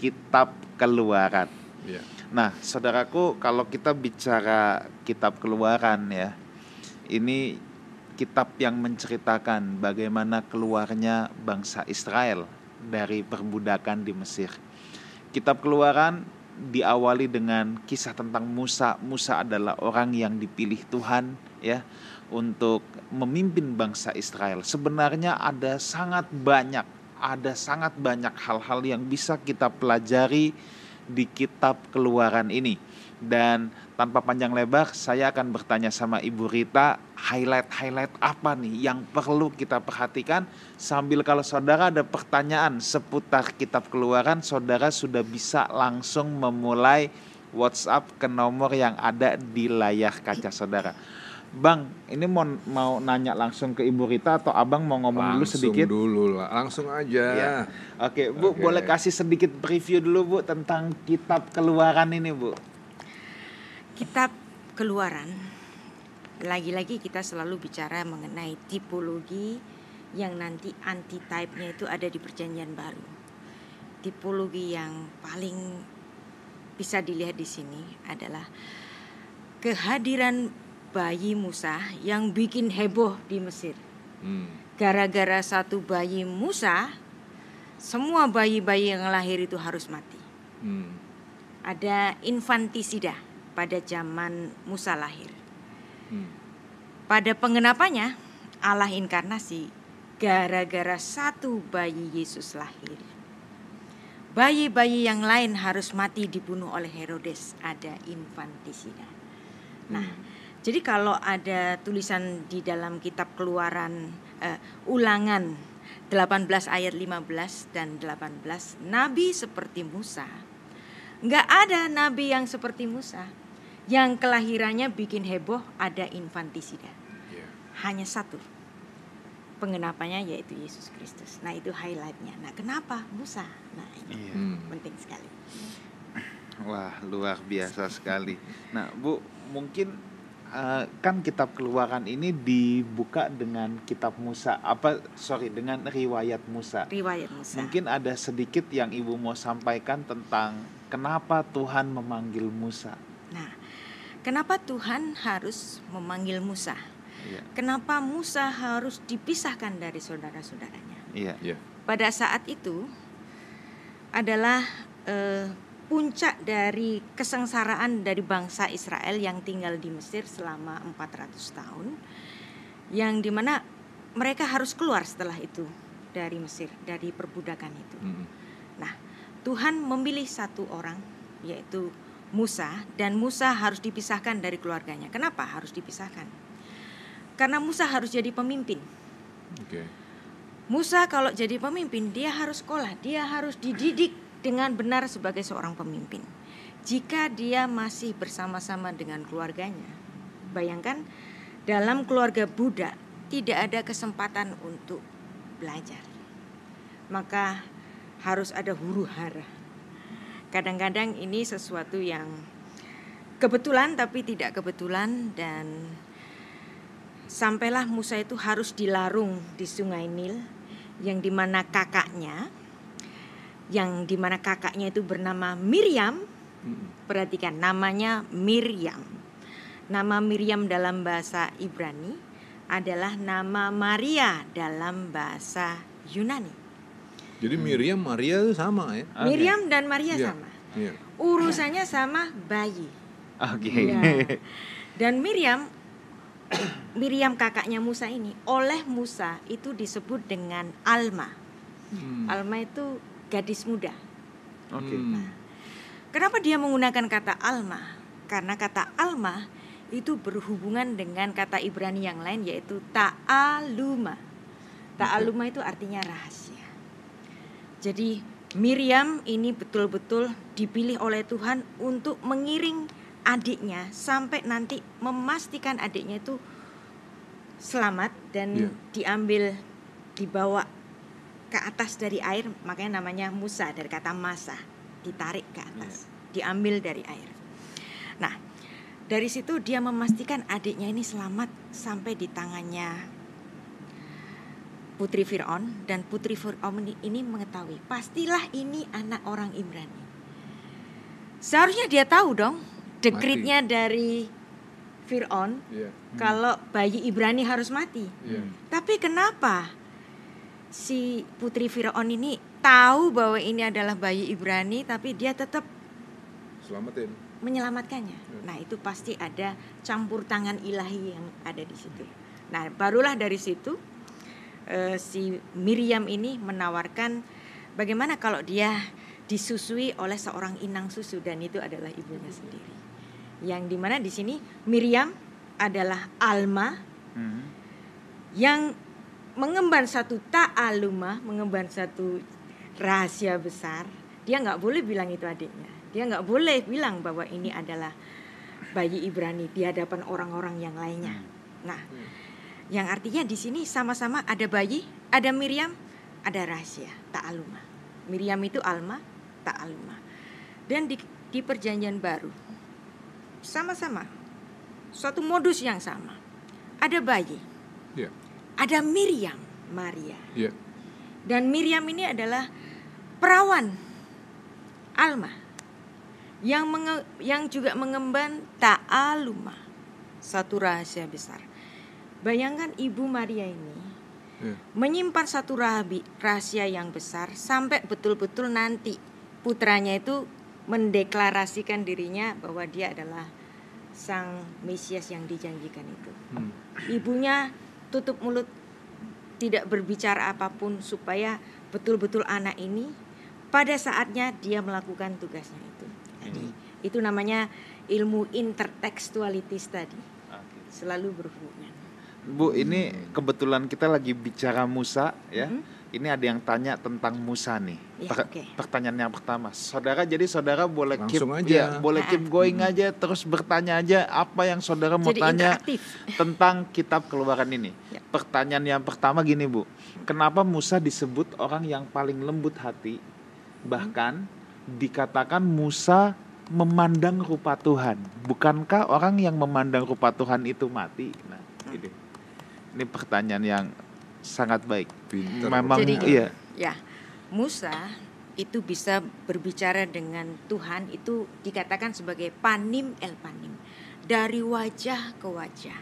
kitab Keluaran. Iya. Nah, saudaraku, kalau kita bicara kitab Keluaran ya, ini kitab yang menceritakan bagaimana keluarnya bangsa Israel dari perbudakan di Mesir. Kitab Keluaran diawali dengan kisah tentang Musa. Musa adalah orang yang dipilih Tuhan ya untuk memimpin bangsa Israel. Sebenarnya ada sangat banyak ada sangat banyak hal-hal yang bisa kita pelajari di kitab Keluaran ini. Dan tanpa panjang lebar, saya akan bertanya sama Ibu Rita, highlight-highlight apa nih yang perlu kita perhatikan sambil kalau saudara ada pertanyaan seputar kitab Keluaran, saudara sudah bisa langsung memulai WhatsApp ke nomor yang ada di layar kaca saudara. Bang, ini mau mau nanya langsung ke Ibu Rita atau Abang mau ngomong dulu Langsung sedikit? dulu lah, langsung aja. Ya. Oke, Bu, Oke. boleh kasih sedikit preview dulu, Bu, tentang kitab Keluaran ini, Bu. Kitab Keluaran. Lagi-lagi kita selalu bicara mengenai tipologi yang nanti antitype-nya itu ada di Perjanjian Baru. Tipologi yang paling bisa dilihat di sini adalah kehadiran bayi Musa yang bikin heboh di Mesir. Hmm. Gara-gara satu bayi Musa, semua bayi-bayi yang lahir itu harus mati. Hmm. Ada infantisida pada zaman Musa lahir. Hmm. Pada pengenapannya, Allah inkarnasi gara-gara satu bayi Yesus lahir. Bayi-bayi yang lain harus mati dibunuh oleh Herodes. Ada infantisida. Nah, jadi kalau ada tulisan di dalam kitab Keluaran eh, Ulangan 18 ayat 15 dan 18, nabi seperti Musa. Nggak ada nabi yang seperti Musa. Yang kelahirannya bikin heboh ada infantisida. Iya. Hanya satu. Pengenapannya yaitu Yesus Kristus. Nah, itu highlightnya. Nah, kenapa Musa? Nah, ini Iya. Hmm. penting sekali. Wah, luar biasa sekali. Nah, Bu, mungkin eh, kan kitab Keluaran ini dibuka dengan kitab Musa. Apa sorry, dengan riwayat Musa. Riwayat Musa. Mungkin ada sedikit yang Ibu mau sampaikan tentang kenapa Tuhan memanggil Musa. Nah, kenapa Tuhan harus memanggil Musa? Iya. Kenapa Musa harus dipisahkan dari saudara-saudaranya? Iya. Iya. Pada saat itu adalah eh, puncak dari kesengsaraan dari bangsa Israel yang tinggal di Mesir selama 400 tahun yang di mana mereka harus keluar setelah itu dari Mesir dari perbudakan itu. Hmm. Nah, Tuhan memilih satu orang yaitu Musa dan Musa harus dipisahkan dari keluarganya. Kenapa harus dipisahkan? Karena Musa harus jadi pemimpin. Oke. Musa kalau jadi pemimpin dia harus sekolah, dia harus dididik dengan benar sebagai seorang pemimpin. Jika dia masih bersama-sama dengan keluarganya, bayangkan dalam keluarga Buddha tidak ada kesempatan untuk belajar. Maka harus ada huru hara. Kadang-kadang ini sesuatu yang kebetulan tapi tidak kebetulan dan sampailah Musa itu harus dilarung di Sungai Nil yang di mana kakaknya yang di mana kakaknya itu bernama Miriam Hmm. perhatikan namanya Miriam nama Miriam dalam bahasa Ibrani adalah nama Maria dalam bahasa Yunani Jadi Miriam Maria itu sama ya? Miriam dan Maria Iya. sama Iya. urusannya sama bayi Oke. Ya. Dan Miriam Miriam kakaknya Musa ini oleh Musa itu disebut dengan Alma. Hmm. Alma itu gadis muda. Oke. Hmm. Kenapa dia menggunakan kata Alma? Karena kata Alma itu berhubungan dengan kata Ibrani yang lain yaitu ta'aluma. Ta'aluma itu artinya rahasia. Jadi Miriam ini betul-betul dipilih oleh Tuhan untuk mengiring adiknya sampai nanti memastikan adiknya itu selamat dan Iya. diambil dibawa ke atas dari air makanya namanya Musa dari kata masa ditarik ke atas diambil dari air nah dari situ dia memastikan adiknya ini selamat sampai di tangannya putri Fir'aun dan putri Fir'aun ini, mengetahui pastilah ini anak orang Ibrani. Seharusnya dia tahu dong dekritnya dari Fir'aun Iya. kalau bayi Ibrani harus mati. Iya. Tapi kenapa si putri Firaun ini tahu bahwa ini adalah bayi Ibrani tapi dia tetap Selamatin. menyelamatkannya. Nah, itu pasti ada campur tangan ilahi yang ada di situ. Nah, barulah dari situ eh, si Miriam ini menawarkan bagaimana kalau dia disusui oleh seorang inang susu dan itu adalah ibunya sendiri. Yang di mana di sini Miriam adalah Alma Hmm. yang mengemban satu ta'alumah, mengemban satu rahasia besar, dia nggak boleh bilang itu adiknya. Dia nggak boleh bilang bahwa ini adalah bayi Ibrani di hadapan orang-orang yang lainnya. Nah, yang artinya di sini sama-sama ada bayi, ada Miriam, ada rahasia ta'alumah. Miriam itu Alma, ta'alumah. Dan di, di perjanjian baru sama-sama suatu modus yang sama. Ada bayi, Iya. Ada Miriam Maria Iya. dan Miriam ini adalah perawan Alma yang menge- yang juga mengemban ta'aluma satu rahasia besar. Bayangkan ibu Maria ini Iya. menyimpan satu rahasia yang besar sampai betul-betul nanti putranya itu mendeklarasikan dirinya bahwa dia adalah sang Mesias yang dijanjikan itu. Hmm. Ibunya tutup mulut tidak berbicara apa pun supaya betul-betul anak ini pada saatnya dia melakukan tugasnya itu. Jadi itu namanya ilmu intertekstualitis tadi. Selalu berhubungan. Bu, ini kebetulan kita lagi bicara Musa ya. Mhm. Ini ada yang tanya tentang Musa nih. Ya, Per- oke. Pertanyaan yang pertama, saudara jadi saudara boleh keep, Langsung aja. ya, boleh Ah. keep going aja, terus bertanya aja apa yang saudara mau Jadi tanya interaktif. tentang kitab keluaran ini. Ya. Pertanyaan yang pertama gini bu, kenapa Musa disebut orang yang paling lembut hati? Bahkan dikatakan Musa memandang rupa Tuhan. Bukankah orang yang memandang rupa Tuhan itu mati? Nah, ini, ini pertanyaan yang sangat baik. Pinter. Memang Jadi- iya. Ya, Musa itu bisa berbicara dengan Tuhan itu dikatakan sebagai panim el panim dari wajah ke wajah.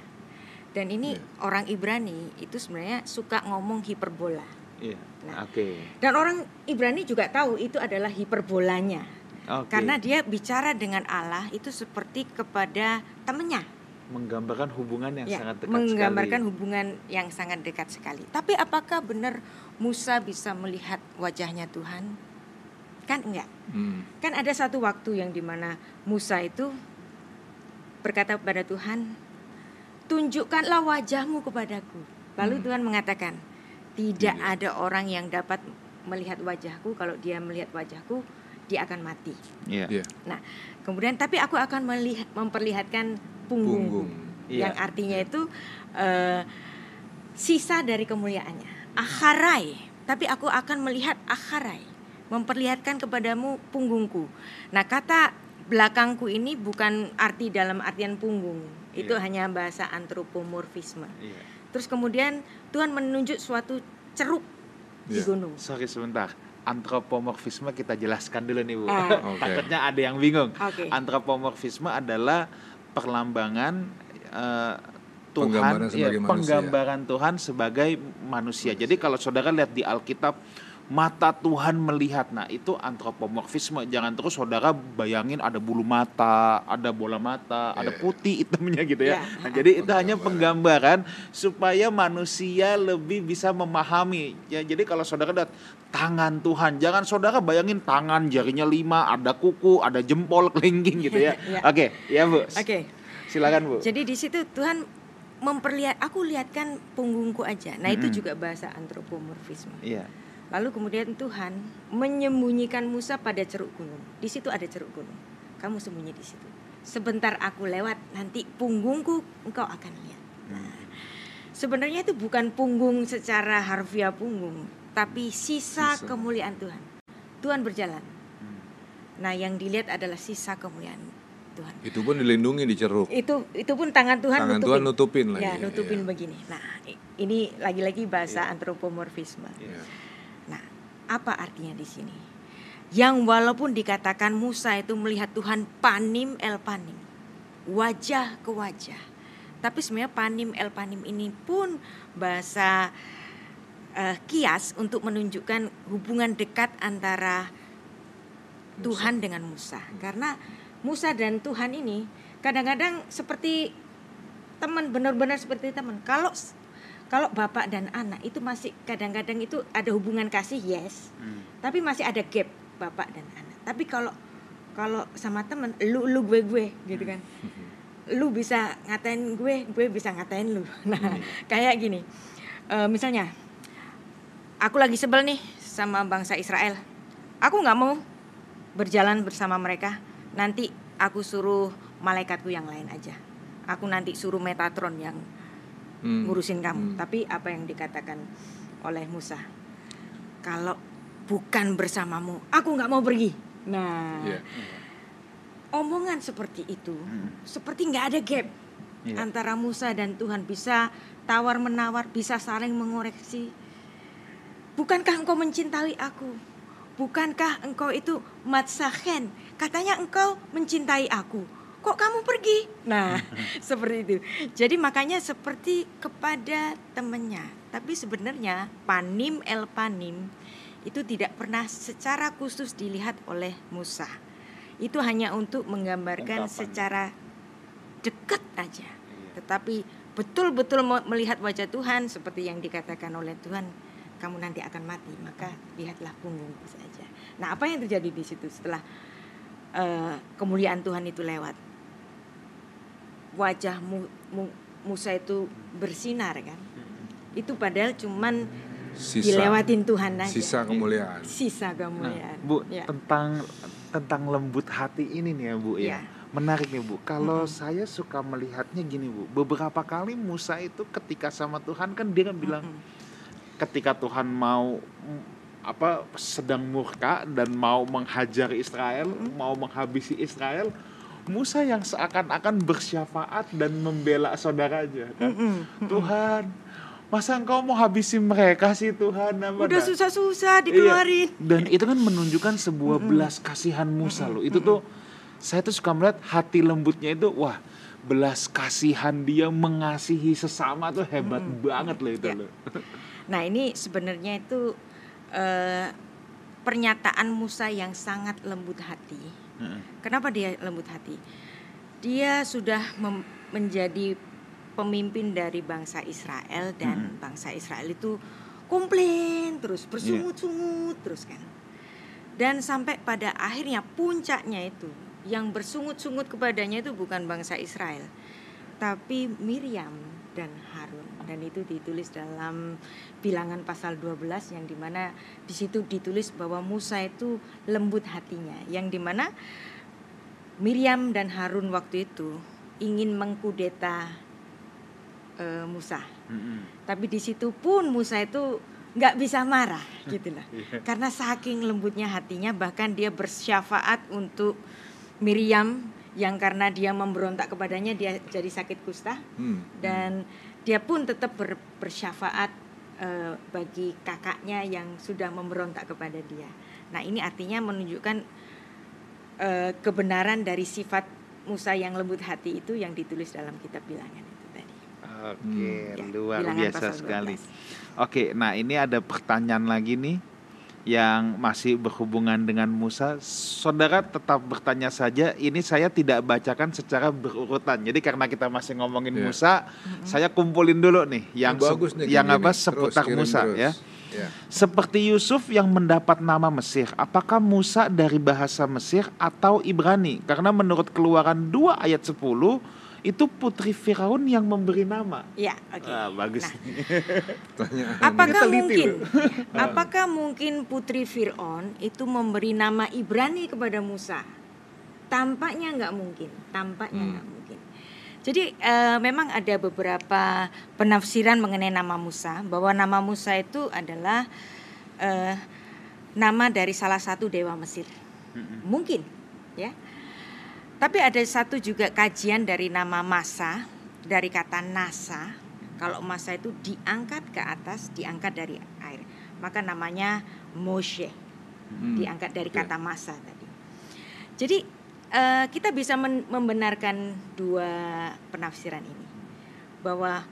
Dan ini orang Ibrani itu sebenarnya suka ngomong hiperbola. Iya. Nah. Oke. Dan orang Ibrani juga tahu itu adalah hiperbolanya. Oke. Karena dia bicara dengan Allah itu seperti kepada temannya. Menggambarkan hubungan yang Ya, sangat dekat menggambarkan sekali. hubungan yang sangat dekat sekali. Tapi apakah benar Musa bisa melihat wajahnya Tuhan? Kan enggak. Hmm. Kan ada satu waktu yang di mana Musa itu berkata kepada Tuhan, tunjukkanlah wajahmu kepadaku. Lalu Hmm. Tuhan mengatakan, tidak Iya. ada orang yang dapat melihat wajahku. Kalau dia melihat wajahku, dia akan mati. Iya. Iya. Nah, kemudian tapi aku akan melihat, memperlihatkan punggungku, Punggung. Iya. yang artinya itu eh, sisa dari kemuliaannya. Akharai, tapi aku akan melihat akharai, memperlihatkan kepadamu punggungku. Nah, kata belakangku ini bukan arti dalam artian punggung. Itu Iya. hanya bahasa antropomorfisme. Iya. Terus kemudian Tuhan menunjuk suatu ceruk di Iya. gunung. Sorry sebentar. Antropomorfisme kita jelaskan dulu nih Bu. Ah. Oke. Takutnya ada yang bingung. Oke. Antropomorfisme adalah perlambangan eh, Tuhan, Penggambaran ya, sebagai manusia. penggambaran Tuhan sebagai manusia. Jadi kalau saudara lihat di Alkitab mata Tuhan melihat, nah itu antropomorfisme. Jangan terus saudara bayangin ada bulu mata, ada bola mata, ada Iya. putih hitamnya gitu ya. Iya. Nah, jadi itu hanya Penggambaran. penggambaran supaya manusia lebih bisa memahami. Ya, jadi kalau saudara lihat tangan Tuhan, jangan saudara bayangin tangan jarinya lima, ada kuku, ada jempol kelingking gitu ya. Iya. Oke, ya Bu. Oke. Silakan Bu. Jadi di situ Tuhan memperlihat aku lihatkan punggungku aja. Nah, itu Mm-mm. juga bahasa antropomorfisme. Iya. Lalu kemudian Tuhan menyembunyikan Musa pada ceruk gunung. Di situ ada ceruk gunung. Kamu sembunyi di situ. Sebentar aku lewat, nanti punggungku engkau akan lihat. Nah, sebenarnya itu bukan punggung secara harfiah punggung, tapi sisa, Sisa. kemuliaan Tuhan. Tuhan berjalan. Hmm. Nah, yang dilihat adalah sisa kemuliaan Tuhan. Itu pun dilindungi di ceruk. Itu itu pun tangan Tuhan Tangan nutupin. Tuhan nutupin lagi. Ya, nutupin Iya. begini. Nah, ini lagi-lagi bahasa Iya. antropomorfisme. Iya. Apa artinya di sini? Yang walaupun dikatakan Musa itu melihat Tuhan panim el panim, wajah ke wajah. Tapi sebenarnya panim el panim ini pun bahasa eh, kias untuk menunjukkan hubungan dekat antara Tuhan dengan Musa. Karena Musa dan Tuhan ini kadang-kadang seperti teman benar-benar seperti teman. Kalau kalau bapak dan anak itu masih kadang-kadang itu ada hubungan kasih yes, Hmm. tapi masih ada gap bapak dan anak. Tapi kalau kalau sama temen lu lu gue gue gitu kan. Lu bisa ngatain gue, gue bisa ngatain lu. Nah, kayak gini. Eh, misalnya aku lagi sebel nih sama bangsa Israel. Aku nggak mau berjalan bersama mereka. Nanti aku suruh malaikatku yang lain aja. Aku nanti suruh Metatron yang Hmm. ngurusin kamu. Hmm. Tapi apa yang dikatakan oleh Musa? Kalau bukan bersamamu, aku nggak mau pergi. Nah, Iya. omongan seperti itu, Hmm. seperti nggak ada gap Iya. antara Musa dan Tuhan bisa tawar menawar, bisa saling mengoreksi. Bukankah engkau mencintai aku? Bukankah engkau itu matsahen? Katanya engkau mencintai aku. Kok kamu pergi? Nah, seperti itu. Jadi makanya seperti kepada temannya. Tapi sebenarnya panim el panim itu tidak pernah secara khusus dilihat oleh Musa. Itu hanya untuk menggambarkan Ungkapan. secara dekat aja. Tetapi betul-betul me- melihat wajah Tuhan seperti yang dikatakan oleh Tuhan, kamu nanti akan mati, maka lihatlah punggungku saja. Nah, apa yang terjadi di situ setelah eh, kemuliaan Tuhan itu lewat? Wajah Mu- Mu- Musa itu bersinar kan? Itu padahal cuman Sisa dilewatin Tuhan aja. sisa kemuliaan. Sisa Nah, kemuliaan. Bu, Ya. tentang tentang lembut hati ini nih ya, Bu ya. Ya. Menarik nih, Bu. Kalau saya suka melihatnya gini, Bu. Beberapa kali Musa itu ketika sama Tuhan kan dia kan bilang Mm-mm. ketika Tuhan mau mm, apa sedang murka dan mau menghajar Israel, mau menghabisi Israel, Musa yang seakan-akan bersyafaat dan membela saudaranya kan. Mm-mm. Tuhan, masa engkau mau habisi mereka sih Tuhan? Apa Udah dah? susah-susah Iya. dikeluarin. Dan itu kan menunjukkan sebuah belas kasihan Musa loh. Itu tuh saya tuh suka melihat hati lembutnya itu wah belas kasihan dia mengasihi sesama tuh hebat banget loh itu Ya. loh. Nah ini sebenarnya itu eh, pernyataan Musa yang sangat lembut hati. Heeh. Kenapa dia lembut hati? Dia sudah menjadi pemimpin dari bangsa Israel dan bangsa Israel itu komplain terus bersungut-sungut terus kan. Dan sampai pada akhirnya puncaknya itu yang bersungut-sungut kepadanya itu bukan bangsa Israel, tapi Miriam dan Harun dan itu ditulis dalam bilangan pasal 12 yang di mana di situ ditulis bahwa Musa itu lembut hatinya yang di mana Miriam dan Harun waktu itu ingin mengkudeta eh, Musa. Mm-mm. tapi di situ pun Musa itu nggak bisa marah gitu lah karena saking lembutnya hatinya bahkan dia bersyafaat untuk Miriam yang karena dia memberontak kepadanya dia jadi sakit kusta. Hmm. dan dia pun tetap ber- bersyafaat eh, bagi kakaknya yang sudah memberontak kepada dia. Nah ini artinya menunjukkan eh, kebenaran dari sifat Musa yang lembut hati itu yang ditulis dalam kitab bilangan itu tadi. Oke, Ya, luar biasa sekali. 12. Oke, nah ini ada pertanyaan lagi nih yang masih berhubungan dengan Musa. Saudara tetap bertanya saja. Ini saya tidak bacakan secara berurutan. Jadi karena kita masih ngomongin Iya. Musa, saya kumpulin dulu nih yang Yang bagus nih yang apa gini. seputar Terus, Musa terus. ya. Ya. Seperti Yusuf yang mendapat nama Mesir, apakah Musa dari bahasa Mesir atau Ibrani? Karena menurut Keluaran 2 ayat 10 itu putri Firaun yang memberi nama. Ya, oke. Ah, bagus. Nah, Pertanyaan. apakah mungkin apakah mungkin putri Fir'aun itu memberi nama Ibrani kepada Musa? Tampaknya nggak mungkin, tampaknya Hmm. nggak mungkin. Jadi eh, memang ada beberapa penafsiran mengenai nama Musa bahwa nama Musa itu adalah eh, nama dari salah satu dewa Mesir. Mungkin, ya. Tapi ada satu juga kajian dari nama Masa dari kata Nasa Kalau masa itu diangkat ke atas, diangkat dari air, maka namanya Moshe. Hmm. Diangkat dari kata masa tadi. Jadi eh, kita bisa membenarkan dua penafsiran ini bahwa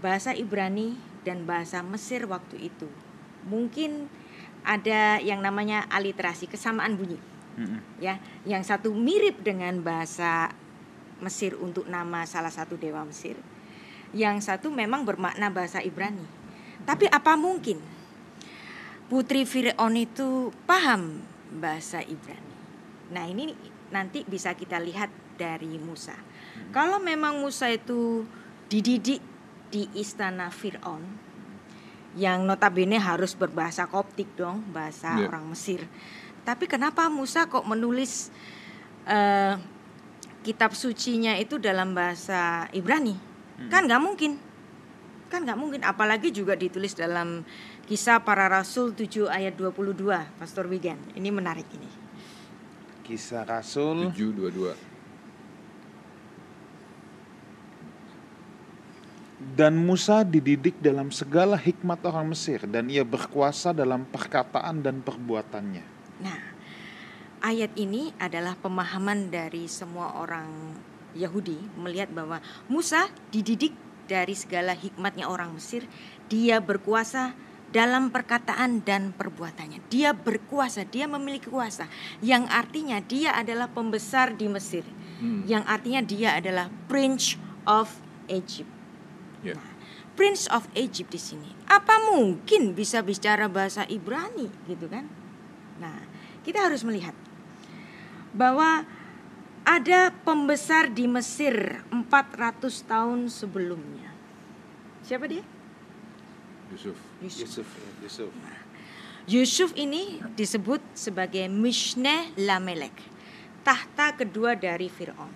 bahasa Ibrani dan bahasa Mesir waktu itu mungkin ada yang namanya aliterasi kesamaan bunyi Mm-mm. ya yang satu mirip dengan bahasa Mesir untuk nama salah satu dewa Mesir. Yang satu memang bermakna bahasa Ibrani. Tapi apa mungkin putri Firaun itu paham bahasa Ibrani? Nah ini nanti bisa kita lihat dari Musa. Kalau memang Musa itu dididik di istana Firaun yang notabene harus berbahasa Koptik dong bahasa Iya. orang Mesir tapi kenapa Musa kok menulis eh, kitab sucinya itu dalam bahasa Ibrani? Kan nggak mungkin. Kan nggak mungkin apalagi juga ditulis dalam Kisah Para Rasul 7 ayat 22, Pastor Wigan. Ini menarik ini. Kisah Rasul 722. Dan Musa dididik dalam segala hikmat orang Mesir dan ia berkuasa dalam perkataan dan perbuatannya. Nah, ayat ini adalah pemahaman dari semua orang Yahudi melihat bahwa Musa dididik dari segala hikmatnya orang Mesir, dia berkuasa dalam perkataan dan perbuatannya. Dia berkuasa, dia memiliki kuasa yang artinya dia adalah pembesar di Mesir. Hmm. Yang artinya dia adalah Prince of Egypt. Ya. Prince of Egypt di sini. Apa mungkin bisa bicara bahasa Ibrani gitu kan? Nah, kita harus melihat bahwa ada pembesar di Mesir 400 tahun sebelumnya. Siapa dia? Yusuf. Yusuf. Yusuf, ya, Yusuf. Yusuf ini disebut sebagai Mishneh Lamelek, tahta kedua dari Fir'aun.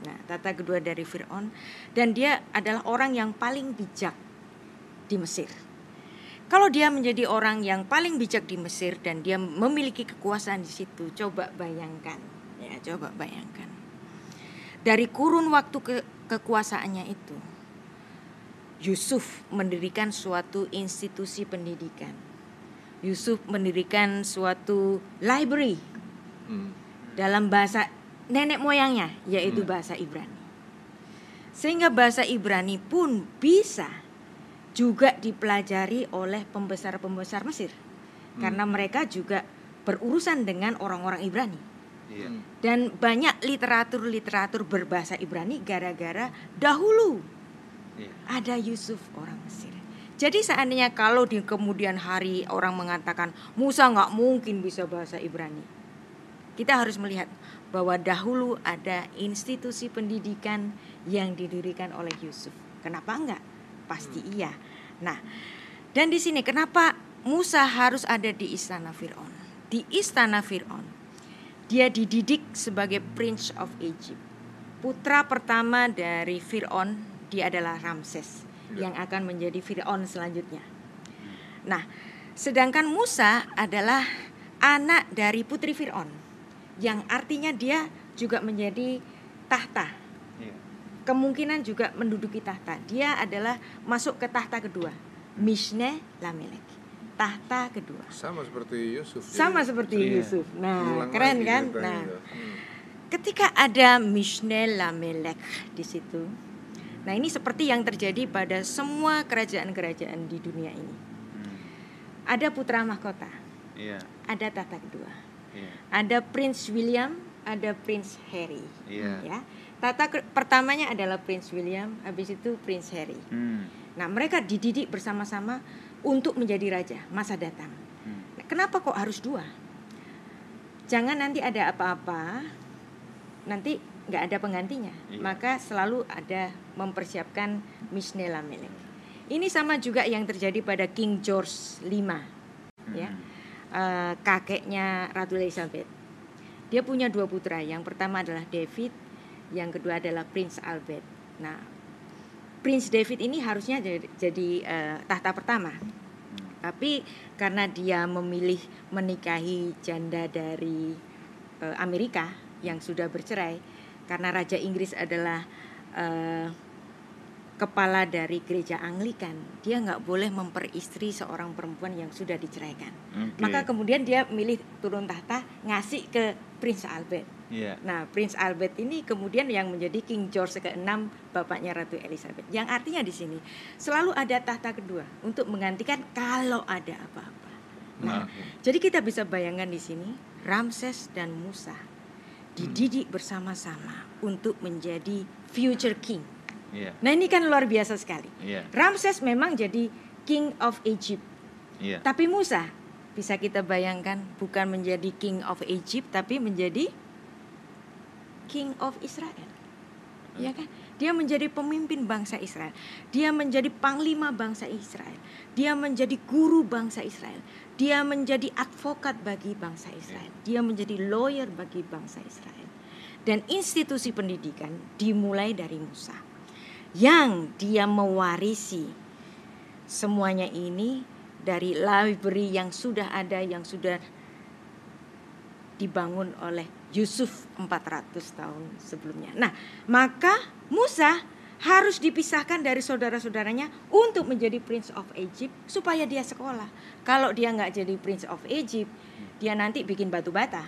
Nah, tahta kedua dari Fir'aun dan dia adalah orang yang paling bijak di Mesir. Kalau dia menjadi orang yang paling bijak di Mesir dan dia memiliki kekuasaan di situ, coba bayangkan, ya coba bayangkan. Dari kurun waktu ke kekuasaannya itu, Yusuf mendirikan suatu institusi pendidikan. Yusuf mendirikan suatu library Hmm. dalam bahasa nenek moyangnya yaitu Hmm. bahasa Ibrani. Sehingga bahasa Ibrani pun bisa juga dipelajari oleh pembesar-pembesar Mesir. Karena mereka juga berurusan dengan orang-orang Ibrani. Iya. Hmm. Dan banyak literatur-literatur berbahasa Ibrani gara-gara dahulu Iya. ada Yusuf orang Mesir. Jadi seandainya kalau di kemudian hari orang mengatakan Musa nggak mungkin bisa bahasa Ibrani, kita harus melihat bahwa dahulu ada institusi pendidikan yang didirikan oleh Yusuf. Kenapa enggak? Pasti iya. Nah, dan di sini kenapa Musa harus ada di istana Firaun? Di istana Firaun, dia dididik sebagai Prince of Egypt. Putra pertama dari Firaun dia adalah Ramses Ya. yang akan menjadi Firaun selanjutnya. Nah, sedangkan Musa adalah anak dari putri Firaun yang artinya dia juga menjadi tahta. Kemungkinan juga menduduki tahta. Dia adalah masuk ke tahta kedua, Mishne Lamelek. Tahta kedua. Sama seperti Yusuf. Sama seperti Iya. Yusuf. Nah, ulang keren lagi kan? Nah, itu. Hmm. ketika ada Mishne Lamelek di situ. Nah, ini seperti yang terjadi pada semua kerajaan-kerajaan di dunia ini. Hmm. Ada putra mahkota, Iya. ada tahta kedua. Iya. Ada Prince William, ada Prince Harry. Iya. Ya. Tahta ke- pertamanya adalah Prince William, habis itu Prince Harry. Hmm. Nah, mereka dididik bersama-sama untuk menjadi raja masa datang. Hmm. Nah, kenapa kok harus dua? Jangan nanti ada apa-apa, nanti nggak ada penggantinya. Iya. Maka selalu ada mempersiapkan Mishne Lamelek. Ini sama juga yang terjadi pada King George V, ya, Hmm. Eh, kakeknya Ratu Elizabeth. Dia punya dua putra. Yang pertama adalah David, yang kedua adalah Prince Albert. Nah, Prince David ini harusnya jadi, jadi, eh, tahta pertama. Tapi karena dia memilih menikahi janda dari eh, Amerika yang sudah bercerai, karena Raja Inggris adalah eh, kepala dari gereja Anglikan, dia nggak boleh memperistri seorang perempuan yang sudah diceraikan. Oke. Maka kemudian dia milih turun tahta ngasih ke Prince Albert. Iya. Nah, Prince Albert ini kemudian yang menjadi King George ke-6, bapaknya Ratu Elizabeth. Yang artinya di sini selalu ada tahta kedua untuk menggantikan kalau ada apa-apa. Nah, Oke. jadi kita bisa bayangkan di sini Ramses dan Musa dididik bersama-sama untuk menjadi future king. Iya. Nah, ini kan luar biasa sekali. Iya. Ramses memang jadi king of Egypt. Iya. Tapi Musa bisa kita bayangkan bukan menjadi king of Egypt tapi menjadi king of Israel. Ya kan? Dia menjadi pemimpin bangsa Israel. Dia menjadi panglima bangsa Israel. Dia menjadi guru bangsa Israel. Dia menjadi advokat bagi bangsa Israel. Dia menjadi lawyer bagi bangsa Israel. Dan institusi pendidikan dimulai dari Musa. Yang dia mewarisi semuanya ini dari library yang sudah ada yang sudah dibangun oleh Yusuf 400 tahun sebelumnya. Nah, maka Musa harus dipisahkan dari saudara-saudaranya untuk menjadi Prince of Egypt supaya dia sekolah. Kalau dia nggak jadi Prince of Egypt, dia nanti bikin batu bata,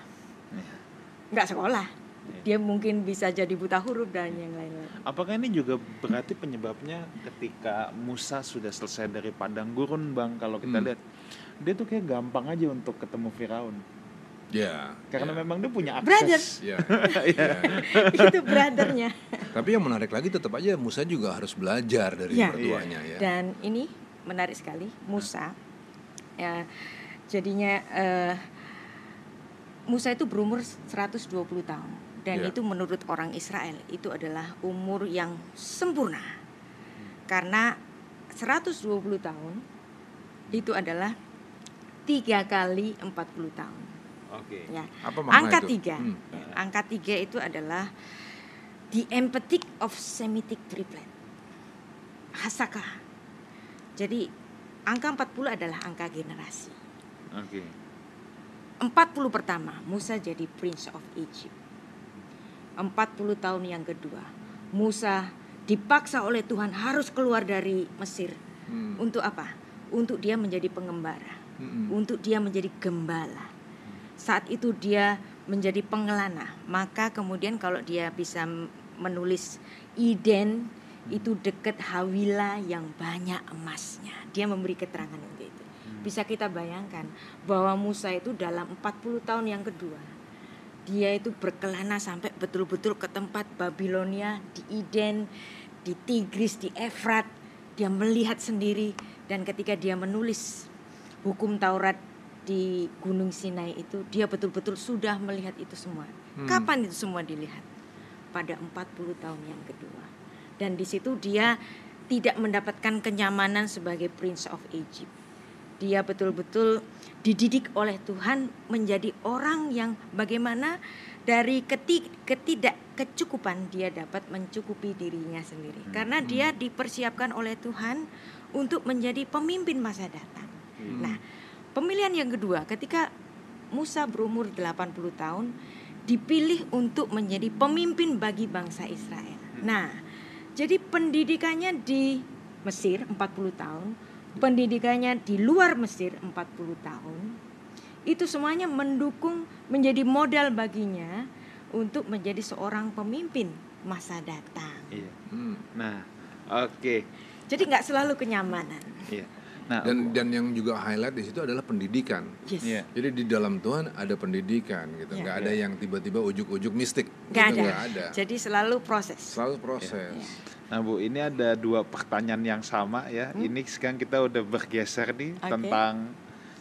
Iya. nggak sekolah. Dia mungkin bisa jadi buta huruf dan yang lain-lain. Apakah ini juga berarti penyebabnya ketika Musa sudah selesai dari padang gurun, Bang? Kalau kita Hmm. lihat, dia tuh kayak gampang aja untuk ketemu Firaun. Ya. Karena ya, memang dia punya Brother. akses. ya. Iya. Itu brothernya. Tapi yang menarik lagi tetap aja Musa juga harus belajar dari Ya. mertuanya ya. Dan ini menarik sekali, Musa. Ya, jadinya eh, Musa itu berumur 120 tahun dan Ya. itu menurut orang Israel itu adalah umur yang sempurna. Karena 120 tahun itu adalah tiga kali 40 tahun. Oke. Ya. Apa makna Angka itu? tiga, Hmm. Ya, angka tiga itu adalah the empathic of Semitic triplet. Hasaka. Jadi angka 40 adalah angka generasi. Oke. 40 pertama Musa jadi Prince of Egypt. 40 tahun yang kedua Musa dipaksa oleh Tuhan harus keluar dari Mesir. Hmm. Untuk apa? Untuk dia menjadi pengembara. Hmm. Untuk dia menjadi gembala. Saat itu dia menjadi pengelana. Maka kemudian kalau dia bisa menulis Iden itu dekat Hawila yang banyak emasnya. Dia memberi keterangan untuk itu. Bisa kita bayangkan bahwa Musa itu dalam 40 tahun yang kedua dia itu berkelana sampai betul-betul ke tempat Babilonia di Eden, di Tigris, di Efrat. Dia melihat sendiri dan ketika dia menulis hukum Taurat di Gunung Sinai itu, dia betul-betul sudah melihat itu semua. Hmm. Kapan itu semua dilihat? Pada 40 tahun yang kedua. Dan di situ dia tidak mendapatkan kenyamanan sebagai Prince of Egypt. Dia betul-betul dididik oleh Tuhan menjadi orang yang bagaimana dari keti- ketidakkecukupan dia dapat mencukupi dirinya sendiri. Karena dia dipersiapkan oleh Tuhan untuk menjadi pemimpin masa datang. Nah, pemilihan yang kedua ketika Musa berumur 80 tahun dipilih untuk menjadi pemimpin bagi bangsa Israel. Nah, jadi pendidikannya di Mesir 40 tahun, pendidikannya di luar Mesir 40 tahun. Itu semuanya mendukung menjadi modal baginya untuk menjadi seorang pemimpin masa datang. Iya. Hmm. Nah, oke. Jadi nggak selalu kenyamanan. Iya. Nah, Dan dan yang juga highlight di situ adalah pendidikan. Yes. Iya. Jadi di dalam Tuhan ada pendidikan gitu, Ya. nggak ada yang tiba-tiba ujuk-ujuk mistik. Nggak Gitu, ada. ada. Jadi selalu proses. Selalu proses. Ya. Nah Bu, ini ada dua pertanyaan yang sama ya. Ini sekarang kita udah bergeser nih Hmm? Oke. tentang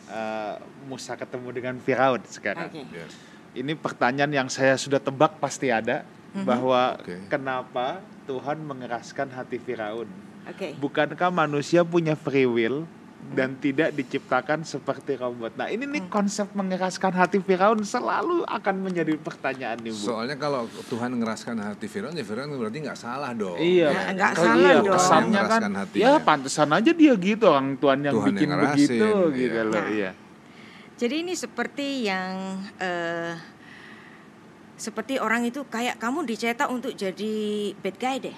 eh, Musa ketemu dengan Firaun sekarang. Oke. Ya. Ini pertanyaan yang saya sudah tebak pasti ada Mhm. bahwa Oke. kenapa Tuhan mengeraskan hati Firaun? Oke. Bukankah manusia punya free will dan tidak diciptakan seperti robot? Nah, ini nih Hmm. konsep mengeraskan hati Firaun selalu akan menjadi pertanyaan nih Bu. Soalnya kalau Tuhan ngeraskan hati Firaun, ya Firaun berarti nggak salah dong. Iya, Ya, nggak Oh, salah iya, dong. Kesannya kan, Mengeraskan hatinya. ya pantesan aja dia gitu orang Tuhan yang Tuhan yang bikin ngerasin, begitu iya. gitu loh, Nah. iya. Jadi ini seperti yang eh, seperti orang itu kayak kamu dicetak untuk jadi bad guy deh.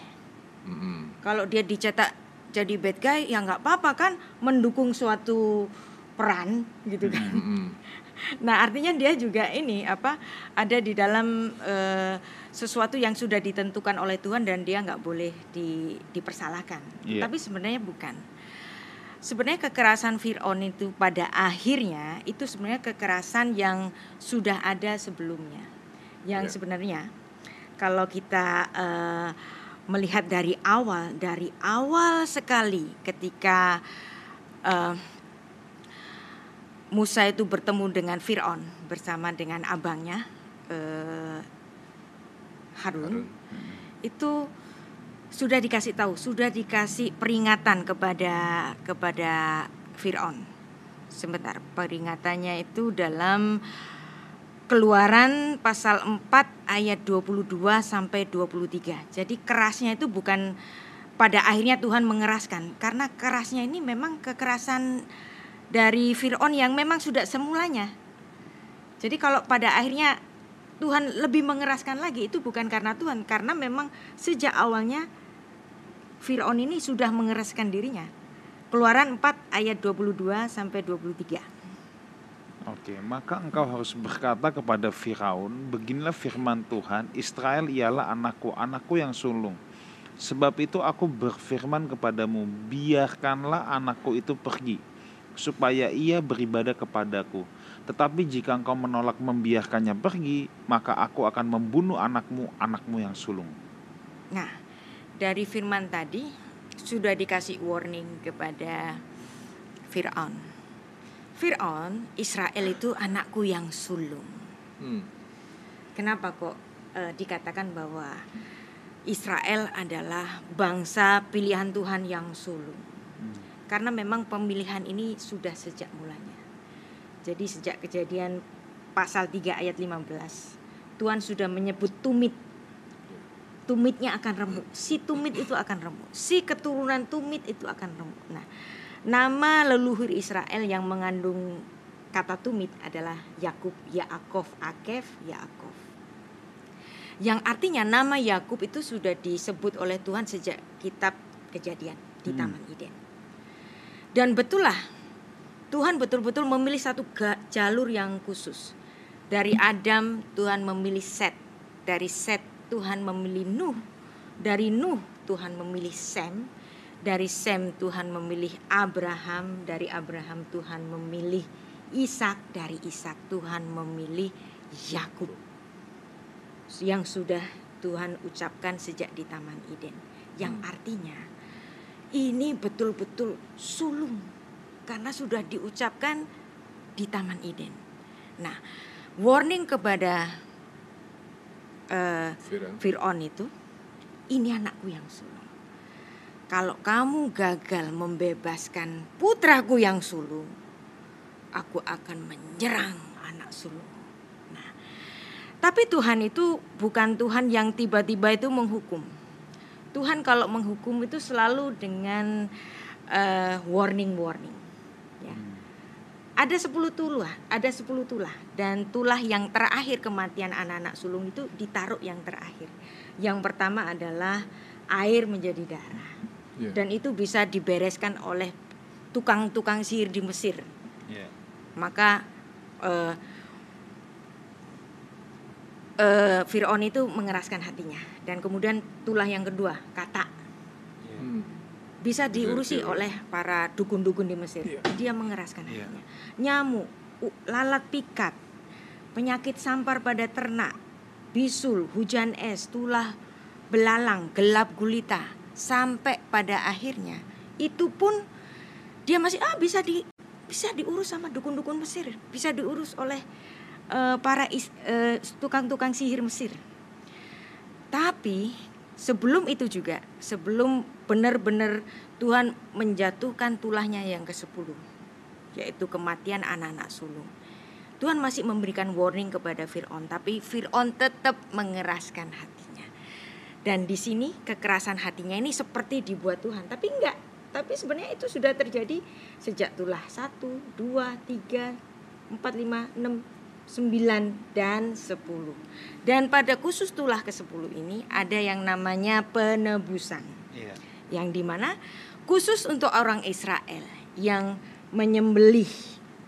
Mm-mm. Kalau dia dicetak jadi bad guy ya nggak apa-apa kan mendukung suatu peran gitu kan. Mm-mm. Nah, artinya dia juga ini apa ada di dalam eh, sesuatu yang sudah ditentukan oleh Tuhan dan dia nggak boleh di, dipersalahkan. Iya. Tapi sebenarnya bukan. Sebenarnya kekerasan Fir'aun itu pada akhirnya itu sebenarnya kekerasan yang sudah ada sebelumnya. Yang Iya. sebenarnya kalau kita eh, melihat dari awal, dari awal sekali ketika eh, Musa itu bertemu dengan Fir'aun bersama dengan abangnya eh, Harun, Harun. itu sudah dikasih tahu, sudah dikasih peringatan kepada kepada Fir'aun. Sebentar, peringatannya itu dalam Keluaran pasal 4 ayat 22 sampai 23. Jadi kerasnya itu bukan pada akhirnya Tuhan mengeraskan karena kerasnya ini memang kekerasan dari Fir'aun yang memang sudah semulanya. Jadi kalau pada akhirnya Tuhan lebih mengeraskan lagi itu bukan karena Tuhan, karena memang sejak awalnya Fir'aun ini sudah mengeraskan dirinya. Keluaran 4 ayat 22 sampai 23. Oke, maka engkau harus berkata kepada Firaun, beginilah firman Tuhan, Israel ialah anakku, anakku yang sulung. Sebab itu aku berfirman kepadamu, biarkanlah anakku itu pergi, supaya ia beribadah kepadaku. Tetapi jika engkau menolak membiarkannya pergi, maka aku akan membunuh anakmu, anakmu yang sulung. Nah, dari firman tadi sudah dikasih warning kepada Fir'aun. Fir'aun, Israel itu anakku yang sulung. Hmm. Kenapa kok eh, dikatakan bahwa Israel adalah bangsa pilihan Tuhan yang sulung? Karena memang pemilihan ini sudah sejak mulanya. Jadi sejak kejadian pasal 3 ayat 15, Tuhan sudah menyebut tumit. Tumitnya akan remuk. Si tumit itu akan remuk. Si keturunan tumit itu akan remuk. Nah, nama leluhur Israel yang mengandung kata tumit adalah Yakub, Yaakov, Akef, Yaakov. Yang artinya nama Yakub itu sudah disebut oleh Tuhan sejak kitab Kejadian di Hmm. Taman Eden. Dan betullah Tuhan betul-betul memilih satu jalur yang khusus. Dari Adam Tuhan memilih Set, dari Set Tuhan memilih Nuh, dari Nuh Tuhan memilih Sem, dari Sem Tuhan memilih Abraham, dari Abraham Tuhan memilih Ishak, dari Ishak Tuhan memilih Yakub. Yang sudah Tuhan ucapkan sejak di Taman Eden. Yang artinya ini betul-betul sulung karena sudah diucapkan di Taman Eden. Nah, warning kepada Fir'aun. Fir'aun itu, ini anakku yang sulung. Kalau kamu gagal membebaskan putraku yang sulung, aku akan menyerang anak sulung. Nah, tapi Tuhan itu bukan Tuhan yang tiba-tiba itu menghukum. Tuhan kalau menghukum itu selalu dengan eh, warning-warning. Ya. Ada 10 tulah, ada 10 tulah dan tulah yang terakhir kematian anak-anak sulung itu ditaruh yang terakhir. Yang pertama adalah air menjadi darah. Iya. Dan itu bisa dibereskan oleh tukang-tukang sihir di Mesir. Maka eh eh, Fir'aun itu mengeraskan hatinya dan kemudian tulah yang kedua kata Hmm. bisa diurusi Iya. oleh para dukun-dukun di Mesir. Iya. Dia mengeraskan Iya. hatinya. Nyamuk, lalat pikat, penyakit sampar pada ternak, bisul, hujan es, tulah belalang, gelap gulita, sampai pada akhirnya itu pun dia masih ah bisa di bisa diurus sama dukun-dukun Mesir, bisa diurus oleh eh, para eh, tukang-tukang sihir Mesir. Tapi sebelum itu juga, sebelum benar-benar Tuhan menjatuhkan tulahnya yang ke-10, yaitu kematian anak-anak sulung. Tuhan masih memberikan warning kepada Fir'aun, tapi Fir'aun tetap mengeraskan hatinya. Dan di sini kekerasan hatinya ini seperti dibuat Tuhan, tapi enggak. Tapi sebenarnya itu sudah terjadi sejak tulah 1, 2, 3, 4, 5, 6, 9 dan 10. Dan pada khusus tulah ke-10 ini ada yang namanya penebusan. Iya. yang di mana khusus untuk orang Israel yang menyembelih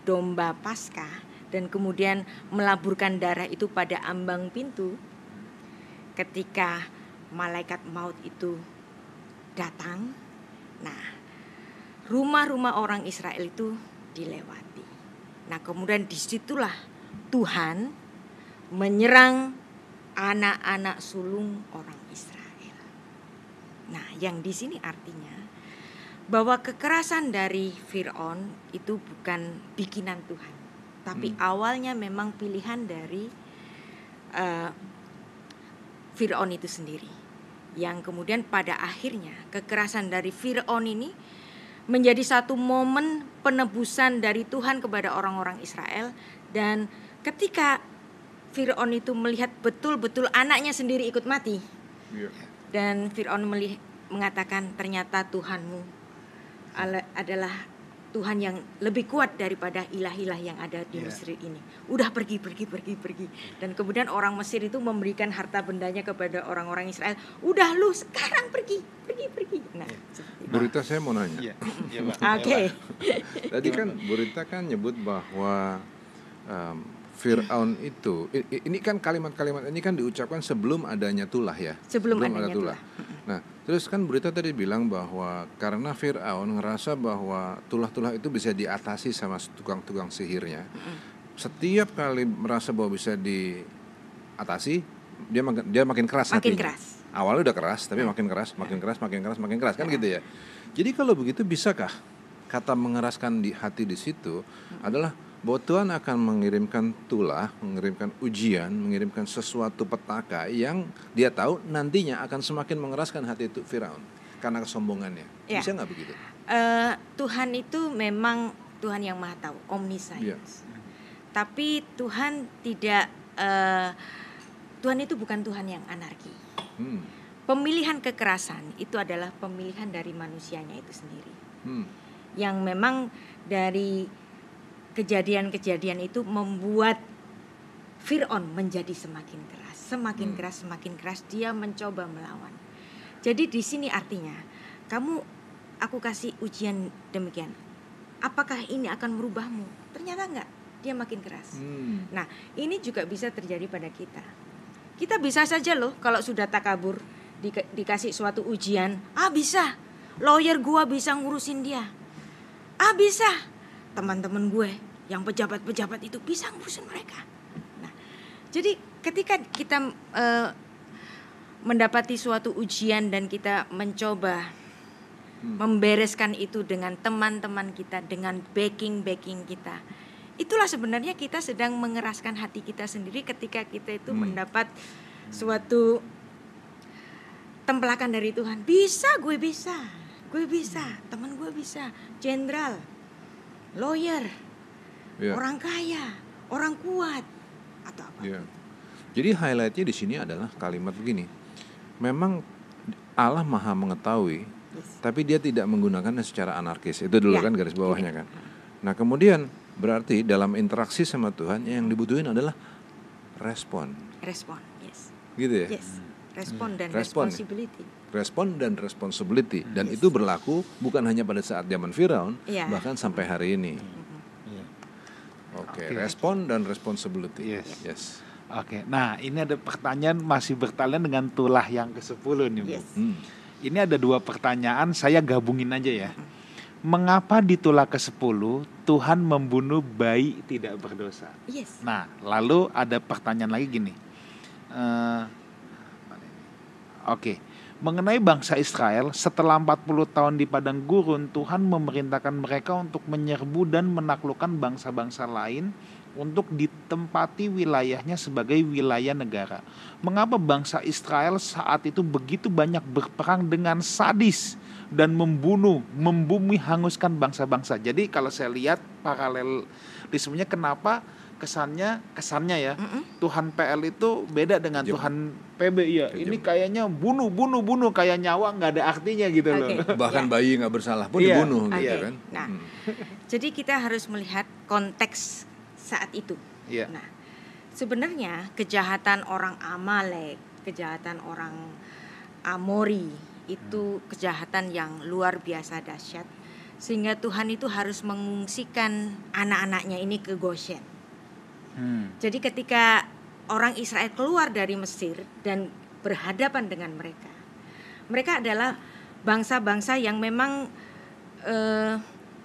domba Paskah dan kemudian melaburkan darah itu pada ambang pintu ketika malaikat maut itu datang nah rumah-rumah orang Israel itu dilewati nah kemudian di situlah Tuhan menyerang anak-anak sulung orang Israel nah yang di sini artinya bahwa kekerasan dari Firaun itu bukan bikinan Tuhan, tapi hmm. awalnya memang pilihan dari uh, Firaun itu sendiri. Yang kemudian pada akhirnya kekerasan dari Firaun ini menjadi satu momen penebusan dari Tuhan kepada orang-orang Israel dan ketika Firaun itu melihat betul-betul anaknya sendiri ikut mati. Yeah. Dan Firaun mengatakan ternyata Tuhanmu adalah Tuhan yang lebih kuat daripada ilah-ilah yang ada di yeah. Mesir ini. Udah pergi, pergi, pergi, pergi. Dan kemudian orang Mesir itu memberikan harta bendanya kepada orang-orang Israel. Udah lu sekarang pergi, pergi, pergi. Nah, yeah. Burita saya mau nanya. Yeah. Yeah, Oke. Okay. Tadi kan Burita kan nyebut bahwa um, Fir'aun itu ini kan kalimat-kalimat ini kan diucapkan sebelum adanya tulah ya. Sebelum, sebelum adanya tulah. tulah. Nah, terus kan berita tadi bilang bahwa karena Fir'aun ngerasa bahwa tulah-tulah itu bisa diatasi sama tukang-tukang sihirnya. Setiap kali merasa bahwa bisa diatasi, dia makin dia makin keras makin hatinya. keras. Awalnya udah keras, tapi makin keras, makin keras, makin keras, makin keras kan gitu ya. Jadi kalau begitu bisakah kata mengeraskan di hati di situ adalah bahwa Tuhan akan mengirimkan tulah, mengirimkan ujian, mengirimkan sesuatu petaka yang dia tahu nantinya akan semakin mengeraskan hati itu Firaun karena kesombongannya. Ya. Bisa nggak begitu? Uh, Tuhan itu memang Tuhan yang maha tahu, omniscience. Ya. Tapi Tuhan tidak, uh, Tuhan itu bukan Tuhan yang anarki. Hmm. Pemilihan kekerasan itu adalah pemilihan dari manusianya itu sendiri, hmm. yang memang dari kejadian-kejadian itu membuat Fir'aun menjadi semakin keras, semakin hmm. keras, semakin keras dia mencoba melawan. Jadi di sini artinya kamu aku kasih ujian demikian. Apakah ini akan merubahmu? Ternyata enggak, dia makin keras. Hmm. Nah, ini juga bisa terjadi pada kita. Kita bisa saja loh kalau sudah takabur di, dikasih suatu ujian, ah bisa. Lawyer gua bisa ngurusin dia. Ah bisa teman-teman gue yang pejabat-pejabat itu bisa ngurusin mereka. Nah, jadi ketika kita uh, mendapati suatu ujian dan kita mencoba hmm. membereskan itu dengan teman-teman kita, dengan backing-backing kita, itulah sebenarnya kita sedang mengeraskan hati kita sendiri ketika kita itu hmm. mendapat suatu templakan dari Tuhan. Bisa, gue bisa, gue bisa, teman gue bisa, jenderal lawyer, yeah. orang kaya, orang kuat, atau apa. Yeah. Jadi highlightnya di sini adalah kalimat begini. Memang Allah maha mengetahui, yes. tapi dia tidak menggunakannya secara anarkis. Itu dulu yeah. kan garis bawahnya yeah. kan. Nah kemudian berarti dalam interaksi sama Tuhan yang dibutuhin adalah respon. Respon, yes. Gitu ya. Yes. Respon dan respon. responsibility respon dan responsibility dan yes. itu berlaku bukan hanya pada saat zaman Firaun yeah. bahkan sampai hari ini. Yeah. Oke, okay. okay. respon dan responsibility. Yes. Yes. Oke. Okay. Nah, ini ada pertanyaan masih bertalian dengan tulah yang ke-10 nih, Bu. Yes. Hmm. Ini ada dua pertanyaan, saya gabungin aja ya. Mengapa di tulah ke-10 Tuhan membunuh bayi tidak berdosa? Yes. Nah, lalu ada pertanyaan lagi gini. Uh, Oke. Okay mengenai bangsa Israel setelah 40 tahun di padang gurun Tuhan memerintahkan mereka untuk menyerbu dan menaklukkan bangsa-bangsa lain untuk ditempati wilayahnya sebagai wilayah negara. Mengapa bangsa Israel saat itu begitu banyak berperang dengan sadis dan membunuh, membumi hanguskan bangsa-bangsa. Jadi kalau saya lihat paralel paralelismenya kenapa kesannya kesannya ya mm -mm. Tuhan PL itu beda dengan Jum. Tuhan PB ya ini kayaknya bunuh bunuh bunuh kayak nyawa nggak ada artinya gitu okay. loh bahkan yeah. bayi nggak bersalah pun yeah. dibunuh okay. gitu kan nah hmm. jadi kita harus melihat konteks saat itu yeah. nah sebenarnya kejahatan orang Amalek kejahatan orang Amori itu kejahatan yang luar biasa dahsyat sehingga Tuhan itu harus mengungsikan anak-anaknya ini ke Goshen. Hmm. Jadi ketika orang Israel keluar dari Mesir dan berhadapan dengan mereka, mereka adalah bangsa-bangsa yang memang eh,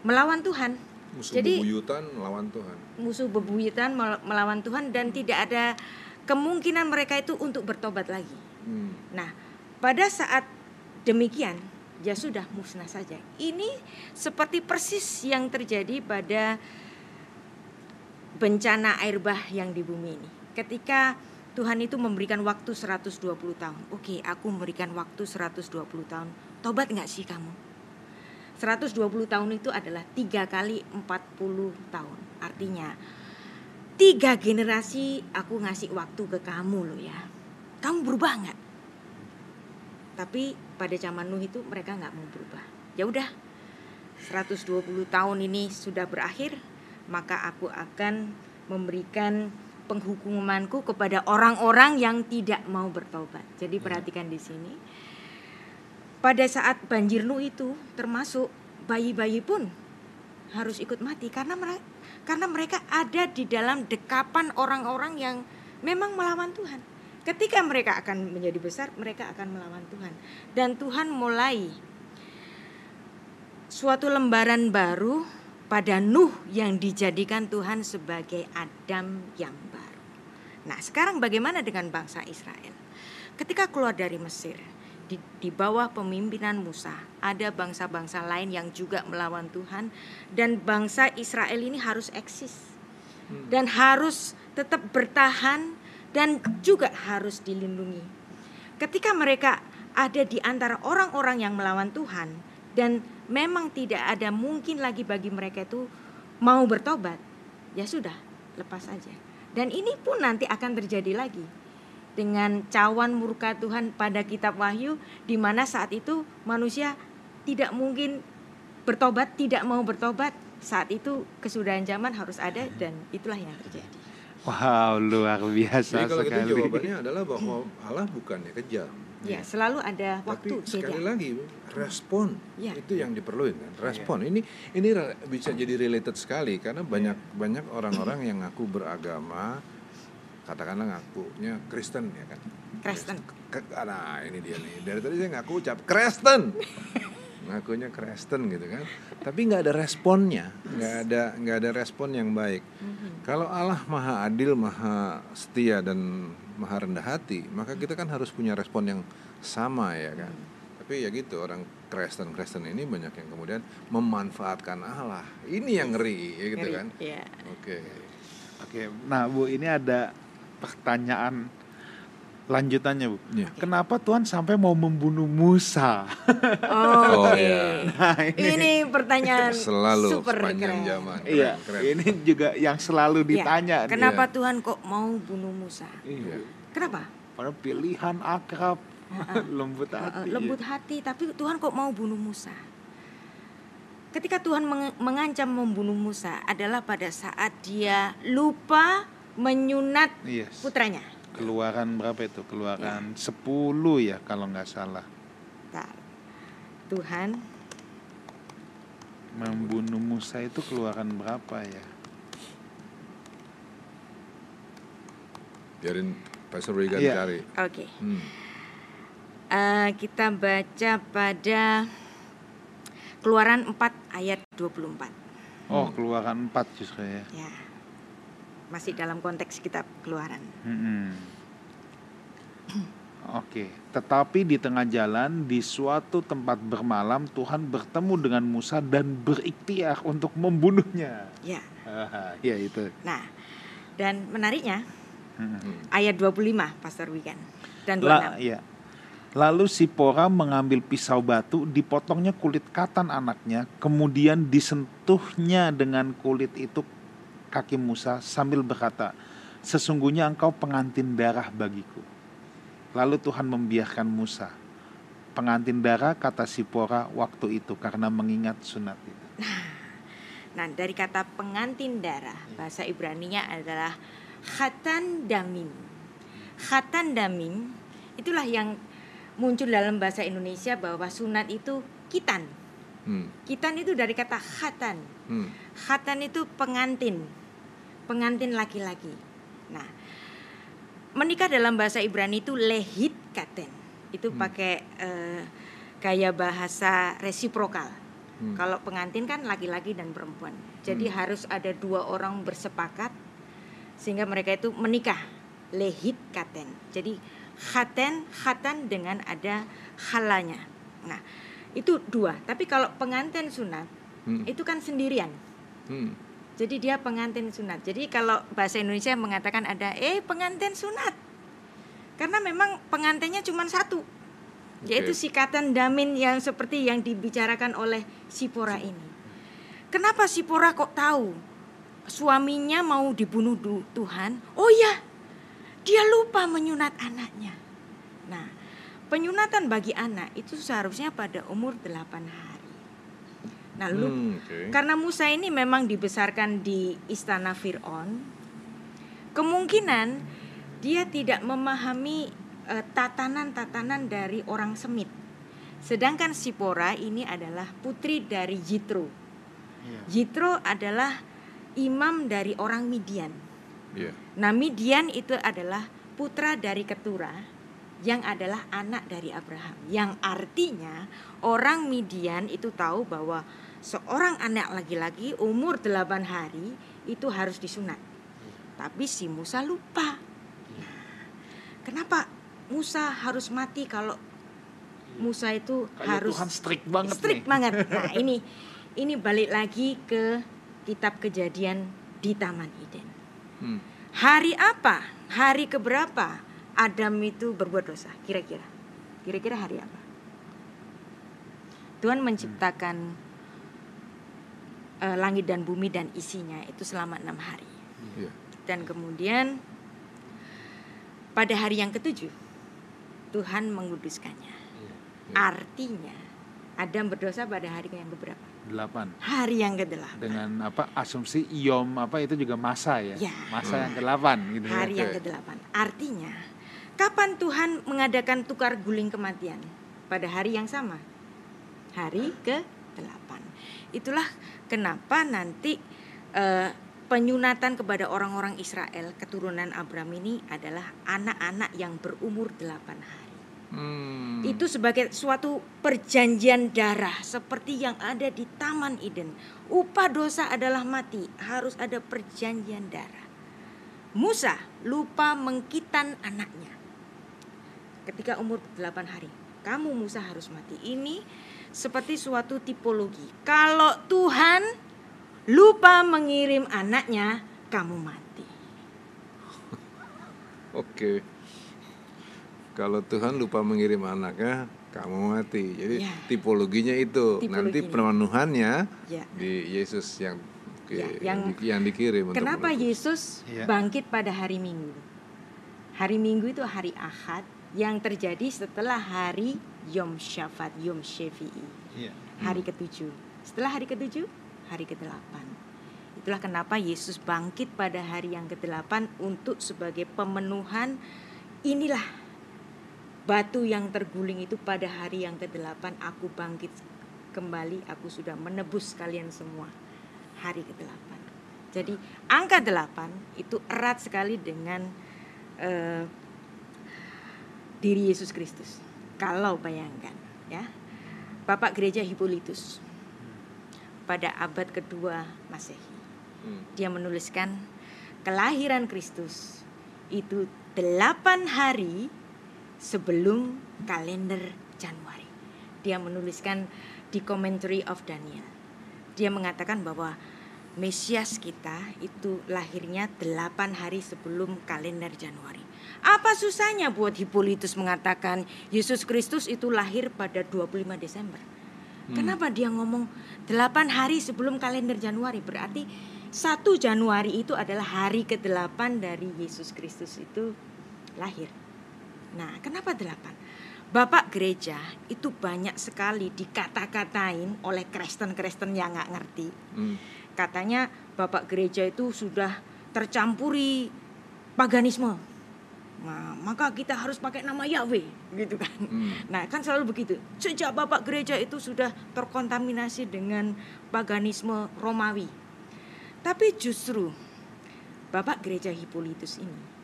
melawan Tuhan. Musuh Jadi- bebuyutan melawan Tuhan. musuh bebuyutan mel- melawan Tuhan dan tidak ada kemungkinan mereka itu untuk bertobat lagi. Hmm. Nah, pada saat demikian ya sudah musnah saja. Ini seperti persis yang terjadi pada bencana air bah yang di bumi ini. Ketika Tuhan itu memberikan waktu 120 tahun. Oke, aku memberikan waktu 120 tahun. Tobat nggak sih kamu? 120 tahun itu adalah tiga kali 40 tahun. Artinya tiga generasi aku ngasih waktu ke kamu loh ya. Kamu berubah nggak? Tapi pada zaman Nuh itu mereka nggak mau berubah. Ya udah, 120 tahun ini sudah berakhir, maka aku akan memberikan penghukumanku kepada orang-orang yang tidak mau bertobat. Jadi perhatikan di sini. Pada saat banjir Nuh itu termasuk bayi-bayi pun harus ikut mati karena mereka karena mereka ada di dalam dekapan orang-orang yang memang melawan Tuhan. Ketika mereka akan menjadi besar, mereka akan melawan Tuhan. Dan Tuhan mulai suatu lembaran baru pada Nuh yang dijadikan Tuhan sebagai Adam yang baru. Nah, sekarang bagaimana dengan bangsa Israel? Ketika keluar dari Mesir, di, di bawah pemimpinan Musa, ada bangsa-bangsa lain yang juga melawan Tuhan dan bangsa Israel ini harus eksis dan harus tetap bertahan dan juga harus dilindungi. Ketika mereka ada di antara orang-orang yang melawan Tuhan dan memang tidak ada mungkin lagi bagi mereka itu mau bertobat, ya sudah, lepas saja. Dan ini pun nanti akan terjadi lagi dengan cawan murka Tuhan pada kitab Wahyu di mana saat itu manusia tidak mungkin bertobat, tidak mau bertobat. Saat itu kesudahan zaman harus ada dan itulah yang terjadi. Wow, luar biasa Jadi kalau gitu sekali. jawabannya adalah bahwa Allah bukannya kejam. Ya, selalu ada waktu Tapi sekali jeda. lagi respon Ya. itu yang diperlukan kan respon. Ini ini re- bisa jadi related sekali karena banyak banyak orang-orang yang ngaku beragama katakanlah ngakunya Kristen ya kan? Kristen. Nah ini dia nih. Dari tadi saya ngaku ucap Kristen. Ngakunya Kristen gitu kan. Tapi nggak ada responnya nggak ada nggak ada respon yang baik. Kalau Allah maha adil maha setia dan maha rendah hati maka kita kan harus punya respon yang sama ya kan? Tapi ya gitu orang Kristen Kristen ini banyak yang kemudian memanfaatkan Allah. Ini yang ngeri ya gitu Ngeri, kan? ya. oke. Oke, nah Bu ini ada pertanyaan lanjutannya Bu. Iya. Kenapa Tuhan sampai mau membunuh Musa? Oh, Oh, oke. ya. Nah, ini, Ini pertanyaan selalu super keren. zaman iya, Keren. ini juga yang selalu Ya, ditanya. nih. Kenapa Iya. Tuhan kok mau bunuh Musa? Iya. Kenapa? Pada pilihan akrab, lembut Uh, hati. lembut hati, tapi Tuhan kok mau bunuh Musa? Ketika Tuhan menge- mengancam membunuh Musa adalah pada saat dia lupa menyunat Yes. putranya. Keluaran berapa itu? Keluaran 10 ya kalau nggak salah. Bentar. Tuhan Membunuh Musa itu keluaran berapa ya? biarin Pastor Regan Iya. cari Oke. Hmm. Eh, kita baca pada Keluaran 4 ayat 24. Oh, keluaran 4 justru ya. Ya. Masih dalam konteks kitab Keluaran. Mm-mm. Oke, tetapi di tengah jalan di suatu tempat bermalam Tuhan bertemu dengan Musa dan berikhtiar untuk membunuhnya. Ya. Ya itu. Nah, dan menariknya Mm-mm. ayat 25 Pastor Wigan dan 26. La, ya. Lalu Sipora mengambil pisau batu, dipotongnya kulit katan anaknya, kemudian disentuhnya dengan kulit itu kaki Musa sambil berkata, "Sesungguhnya engkau pengantin darah bagiku." Lalu Tuhan membiarkan Musa. Pengantin darah kata Sipora waktu itu karena mengingat sunat itu. Nah, dari kata pengantin darah, bahasa Ibraninya adalah khatan damim. Khatan damim itulah yang muncul dalam bahasa Indonesia bahwa sunat itu kitan. Hmm. Kitan itu dari kata khatan. Hmm. Khatan itu pengantin, pengantin laki-laki. Nah, menikah dalam bahasa Ibrani itu lehit katen. Itu Hmm. pakai eh, gaya bahasa resiprokal. Hmm. Kalau pengantin kan laki-laki dan perempuan. Jadi Hmm. harus ada dua orang bersepakat sehingga mereka itu menikah. Lehit katen. Jadi khaten khatan dengan ada halanya. Nah, itu dua. Tapi kalau pengantin sunat Hmm. itu kan sendirian. Hmm. Jadi dia pengantin sunat. Jadi kalau bahasa Indonesia mengatakan ada eh pengantin sunat. Karena memang pengantinnya cuma satu. Yaitu Oke. sikatan damin yang seperti yang dibicarakan oleh Sipora ini. Kenapa Sipora kok tahu suaminya mau dibunuh Tuhan? Oh ya, dia lupa menyunat anaknya. Nah, penyunatan bagi anak itu seharusnya pada umur 8 hari. Nah, lu- Hmm, oke. karena Musa ini memang dibesarkan di istana Fir'aun, kemungkinan dia tidak memahami eh, tatanan-tatanan dari orang Semit. Sedangkan Sipora ini adalah putri dari Jitro. Iya. Jitro adalah imam dari orang Midian. Iya. Nah, Midian itu adalah putra dari Ketura yang adalah anak dari Abraham. Yang artinya orang Midian itu tahu bahwa seorang anak laki-laki umur 8 hari itu harus disunat. Tapi si Musa lupa. Nah, kenapa Musa harus mati kalau Musa itu Kayak harus Tuhan strict banget strict nih. banget. Nah, ini ini balik lagi ke kitab Kejadian di Taman Eden. Hmm. Hari apa? Hari keberapa Adam itu berbuat dosa? Kira-kira. Kira-kira hari apa? Tuhan menciptakan eh, langit dan bumi dan isinya itu selama enam hari. Iya. Dan kemudian pada hari yang ketujuh Tuhan menguduskannya. Iya. Artinya Adam berdosa pada hari yang keberapa? Delapan. Hari yang kedelapan. Dengan apa asumsi iom apa itu juga masa ya. Ya. Masa yang ke-8 gitu ya. Hari yang Oke. kedelapan. Artinya, kapan Tuhan mengadakan tukar guling kematian? Pada hari yang sama. Hari ke-8. Itulah kenapa nanti eh, penyunatan kepada orang-orang Israel keturunan Abraham ini adalah anak-anak yang berumur 8 hari. Hmm. Itu sebagai suatu perjanjian darah seperti yang ada di Taman Eden. Upah dosa adalah mati, harus ada perjanjian darah. Musa lupa mengkitan anaknya. Ketika umur 8 hari, kamu Musa harus mati. Ini seperti suatu tipologi. Kalau Tuhan lupa mengirim anaknya, kamu mati. Oke. Kalau Tuhan lupa mengirim anaknya, kamu mati. Jadi Ya. tipologinya itu. Nanti Tipologinya. pemenuhannya Ya. di Yesus yang Ya, yang, yang- di- yang dikirim untuk Kenapa menebus. Yesus Iya. bangkit pada hari Minggu? Hari Minggu itu hari Ahad yang terjadi setelah hari Yom Shafat, Yom Shefi'i, Iya. hari ketujuh. Setelah hari ketujuh, hari kedelapan. Itulah kenapa Yesus bangkit pada hari yang kedelapan untuk sebagai pemenuhan inilah batu yang terguling itu pada hari yang kedelapan aku bangkit kembali aku sudah menebus kalian semua hari ke-8. Jadi angka 8 itu erat sekali dengan eh, diri Yesus Kristus. Kalau bayangkan ya. Bapak Gereja Hippolytus pada abad kedua Masehi Hmm. dia menuliskan kelahiran Kristus itu 8 hari sebelum kalender Januari. Dia menuliskan di Commentary of Daniel. Dia mengatakan bahwa Mesias kita itu lahirnya 8 hari sebelum kalender Januari. Apa susahnya buat Hippolytus mengatakan Yesus Kristus itu lahir pada 25 Desember? Kenapa dia ngomong 8 hari sebelum kalender Januari? Berarti 1 Januari itu adalah hari ke-8 dari Yesus Kristus itu lahir. Nah, kenapa 8? Bapak gereja itu banyak sekali dikata-katain oleh Kristen-Kristen yang nggak ngerti. Hmm. Katanya Bapak gereja itu sudah tercampuri paganisme. Nah, maka kita harus pakai nama Yahweh, gitu kan. Hmm. Nah, kan selalu begitu. Sejak Bapak gereja itu sudah terkontaminasi dengan paganisme Romawi. Tapi justru Bapak gereja Hippolytus ini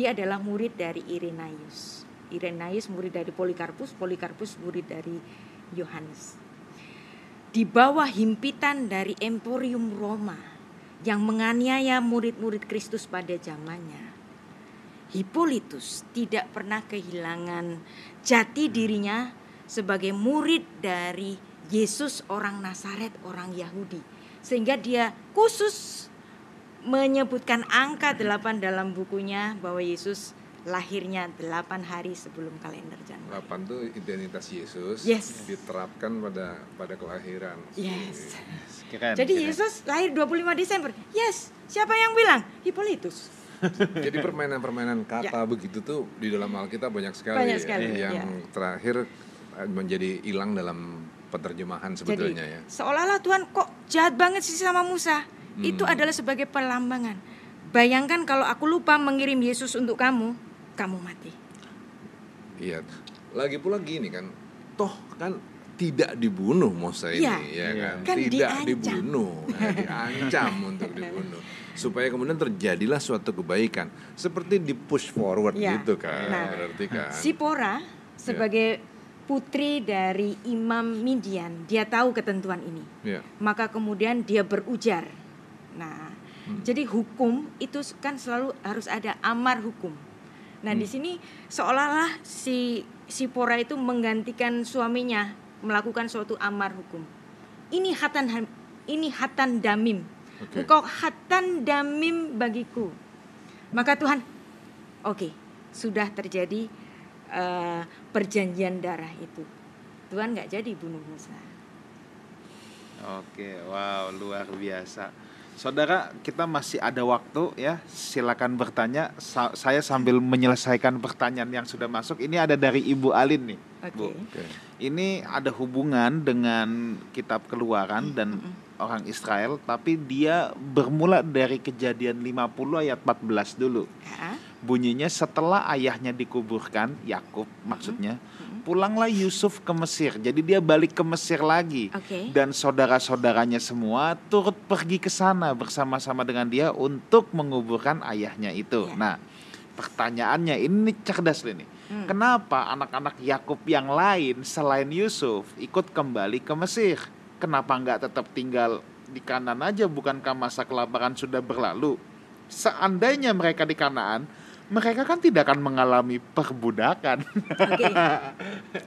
dia adalah murid dari Irenaeus. Irenaeus murid dari Polikarpus, Polikarpus murid dari Yohanes. Di bawah himpitan dari Emporium Roma yang menganiaya murid-murid Kristus pada zamannya. Hippolytus tidak pernah kehilangan jati dirinya sebagai murid dari Yesus orang Nazaret, orang Yahudi. Sehingga dia khusus menyebutkan angka 8 dalam bukunya bahwa Yesus lahirnya 8 hari sebelum kalender Januari. 8 itu identitas Yesus Yes. diterapkan pada pada kelahiran. Yes. Keren, Jadi keren. Yesus lahir 25 Desember. Yes. Siapa yang bilang? Hippolytus. Jadi permainan-permainan kata begitu tuh di dalam Alkitab banyak sekali, Ya. Banyak ya. sekali, yang ya. terakhir eh, menjadi hilang dalam penerjemahan sebetulnya Jadi ya. seolah-olah Tuhan kok jahat banget sih sama Musa. Itu Hmm. adalah sebagai pelambangan. Bayangkan kalau aku lupa mengirim Yesus untuk kamu, kamu mati. Iya. Lagi pula gini kan, toh kan tidak dibunuh Musa ini Iya. ya Iya. kan, Kan tidak diancam. dibunuh, ya, diancam untuk dibunuh supaya kemudian terjadilah suatu kebaikan seperti di push forward Iya. gitu kan, Nah, berarti kan. Sipora sebagai putri dari Imam Midian, dia tahu ketentuan ini. Ya. Maka kemudian dia berujar. Nah, Hmm. jadi hukum itu kan selalu harus ada amar hukum. Nah, Hmm. di sini seolah-olah si Sipora itu menggantikan suaminya melakukan suatu amar hukum. Ini hatan ini hatan damim. Oke. Engkau hatan damim bagiku. Maka Tuhan, oke, sudah terjadi eh, perjanjian darah itu. Tuhan nggak jadi bunuh Musa. Oke, wow, luar biasa. Saudara, kita masih ada waktu ya. Silakan bertanya. Sa- saya sambil menyelesaikan pertanyaan yang sudah masuk. Ini ada dari Ibu Alin nih, Oke. Bu. Oke. Ini ada hubungan dengan kitab Keluaran dan orang Israel, tapi dia bermula dari Kejadian 50 ayat 14 dulu. Ya. Bunyinya setelah ayahnya dikuburkan, Yakub maksudnya, pulanglah Yusuf ke Mesir. Jadi dia balik ke Mesir lagi. Oke. Dan saudara-saudaranya semua turut pergi ke sana bersama-sama dengan dia untuk menguburkan ayahnya itu. Ya. Nah, pertanyaannya ini cerdas ini. Hmm. Kenapa anak-anak Yakub yang lain selain Yusuf ikut kembali ke Mesir? Kenapa nggak tetap tinggal di Kanan aja? Bukankah masa kelaparan sudah berlalu? Seandainya mereka di Kanaan, mereka kan tidak akan mengalami perbudakan. Oke.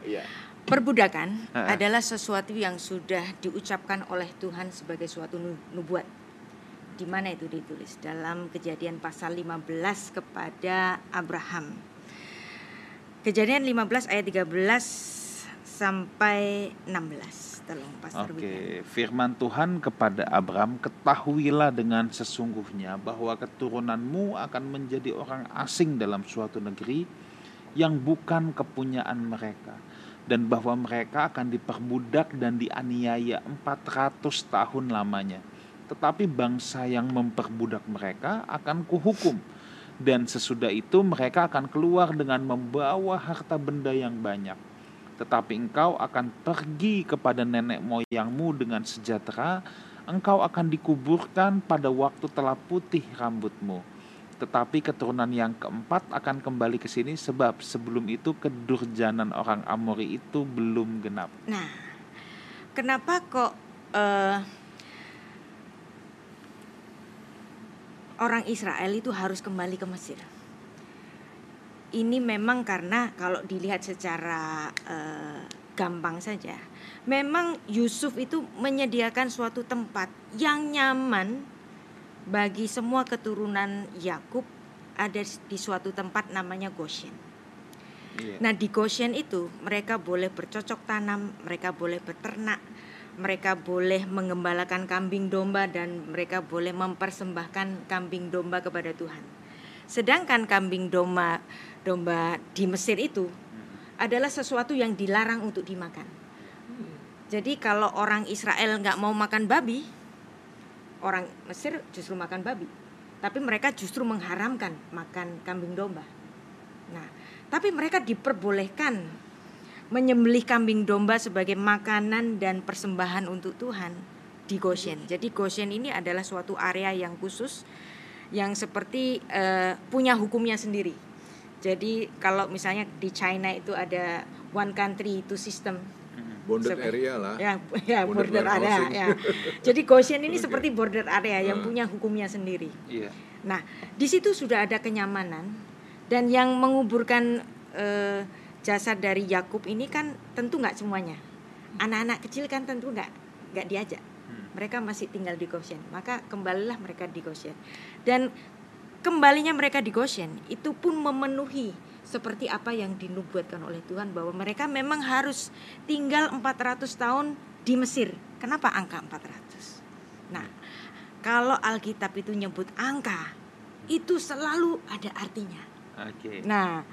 Iya. Perbudakan Ha-ha. adalah sesuatu yang sudah diucapkan oleh Tuhan sebagai suatu nu- nubuat. Di mana itu ditulis? Dalam Kejadian pasal 15 kepada Abraham. Kejadian 15 ayat 13 sampai 16. Pastor. Oke, firman Tuhan kepada Abraham, ketahuilah dengan sesungguhnya bahwa keturunanmu akan menjadi orang asing dalam suatu negeri yang bukan kepunyaan mereka dan bahwa mereka akan diperbudak dan dianiaya 400 tahun lamanya. Tetapi bangsa yang memperbudak mereka akan kuhukum dan sesudah itu mereka akan keluar dengan membawa harta benda yang banyak tetapi engkau akan pergi kepada nenek moyangmu dengan sejahtera, engkau akan dikuburkan pada waktu telah putih rambutmu. Tetapi keturunan yang keempat akan kembali ke sini sebab sebelum itu kedurjanan orang Amori itu belum genap. Nah, kenapa kok eh, orang Israel itu harus kembali ke Mesir? Ini memang karena kalau dilihat secara eh, gampang saja, memang Yusuf itu menyediakan suatu tempat yang nyaman bagi semua keturunan Yakub ada di suatu tempat namanya Goshen. Nah di Goshen itu mereka boleh bercocok tanam, mereka boleh beternak, mereka boleh mengembalakan kambing domba dan mereka boleh mempersembahkan kambing domba kepada Tuhan. Sedangkan kambing domba domba di Mesir itu adalah sesuatu yang dilarang untuk dimakan. Jadi kalau orang Israel nggak mau makan babi, orang Mesir justru makan babi. Tapi mereka justru mengharamkan makan kambing domba. Nah, tapi mereka diperbolehkan menyembelih kambing domba sebagai makanan dan persembahan untuk Tuhan di Goshen. Jadi Goshen ini adalah suatu area yang khusus yang seperti uh, punya hukumnya sendiri. Jadi kalau misalnya di China itu ada one country two system Bonded area lah. Ya, ya border, border area. Ya. Jadi Goshen ini okay. seperti border area yang uh. punya hukumnya sendiri. Yeah. Nah, di situ sudah ada kenyamanan dan yang menguburkan uh, jasad dari Yakub ini kan tentu nggak semuanya. Anak-anak kecil kan tentu nggak nggak diajak. Hmm. Mereka masih tinggal di Goshen. Maka kembalilah mereka di Goshen. Dan kembalinya mereka di Goshen itu pun memenuhi seperti apa yang dinubuatkan oleh Tuhan bahwa mereka memang harus tinggal 400 tahun di Mesir. Kenapa angka 400? Nah, kalau Alkitab itu nyebut angka, itu selalu ada artinya. Oke. Okay. Nah,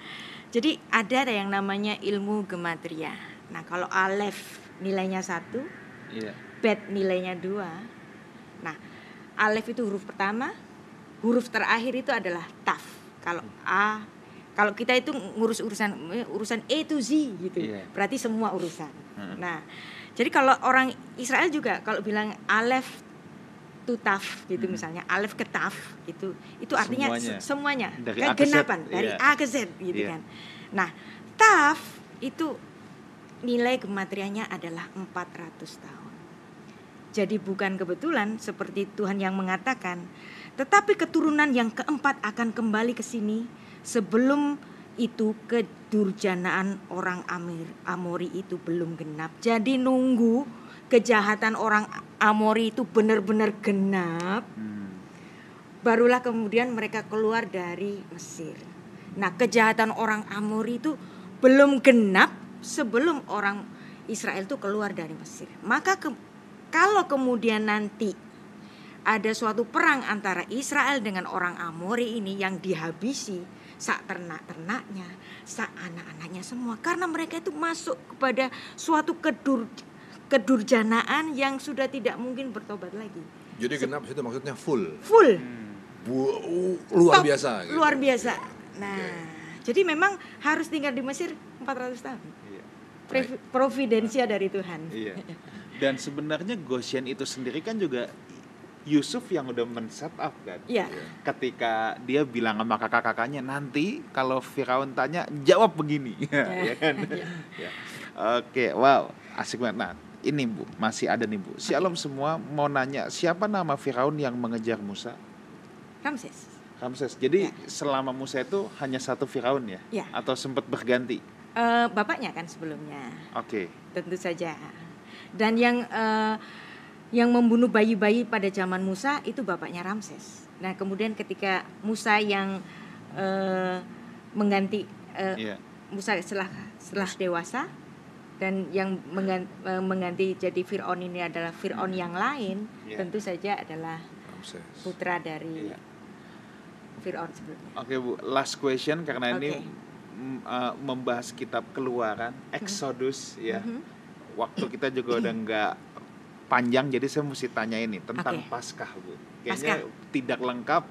jadi ada yang namanya ilmu gematria. Nah, kalau alef nilainya satu, yeah. bet nilainya dua. Nah, alef itu huruf pertama, huruf terakhir itu adalah taf. Kalau a kalau kita itu ngurus urusan urusan A to Z gitu, yeah. berarti semua urusan. Hmm. Nah, jadi kalau orang Israel juga kalau bilang alef to taf gitu hmm. misalnya alef ke taf itu itu artinya semuanya, semuanya dari kegenapan dari yeah. A ke Z gitu yeah. kan. Nah, taf itu nilai kematriannya adalah 400 tahun. Jadi bukan kebetulan seperti Tuhan yang mengatakan, tetapi keturunan yang keempat akan kembali ke sini sebelum itu kedurjanaan orang Amir, Amori itu belum genap. Jadi nunggu kejahatan orang Amori itu benar-benar genap. Hmm. Barulah kemudian mereka keluar dari Mesir. Nah, kejahatan orang Amori itu belum genap sebelum orang Israel itu keluar dari Mesir. Maka ke, kalau kemudian nanti ada suatu perang antara Israel dengan orang Amori ini yang dihabisi, sak ternak-ternaknya, sak anak-anaknya semua karena mereka itu masuk kepada suatu kedur kedurjanaan yang sudah tidak mungkin bertobat lagi. Jadi genap itu maksudnya full. Full. Hmm. Bu, luar Top, biasa. Gitu. Luar biasa. Nah, okay. jadi memang harus tinggal di Mesir 400 tahun. Iya. Providensia dari Tuhan. Iya. Dan sebenarnya Goshen itu sendiri kan juga Yusuf yang udah men-set up kan. Iya. Ketika dia bilang sama kakak-kakaknya nanti kalau Firaun tanya jawab begini, ya kan? Ya. ya. Oke, wow, asik banget. Nah, ini Bu, masih ada nih Bu. Shalom okay. semua mau nanya siapa nama Firaun yang mengejar Musa? Ramses. Ramses. Jadi ya. selama Musa itu hanya satu Firaun ya? ya? Atau sempat berganti? Uh, bapaknya kan sebelumnya. Oke. Okay. Tentu saja. Dan yang uh, yang membunuh bayi-bayi pada zaman Musa itu bapaknya Ramses. Nah, kemudian ketika Musa yang uh, mengganti uh, yeah. Musa setelah setelah dewasa dan yang mengganti, uh, mengganti jadi Firaun ini adalah Firaun yang lain, yeah. tentu saja adalah Ramses. putra dari yeah. Firaun sebelumnya. Oke, okay, Bu. Last question karena okay. ini uh, membahas kitab Keluaran, Exodus mm -hmm. ya. Mm -hmm. Waktu kita juga udah nggak panjang jadi saya mesti tanya ini tentang okay. Paskah Bu. Kayaknya Paskah. tidak lengkap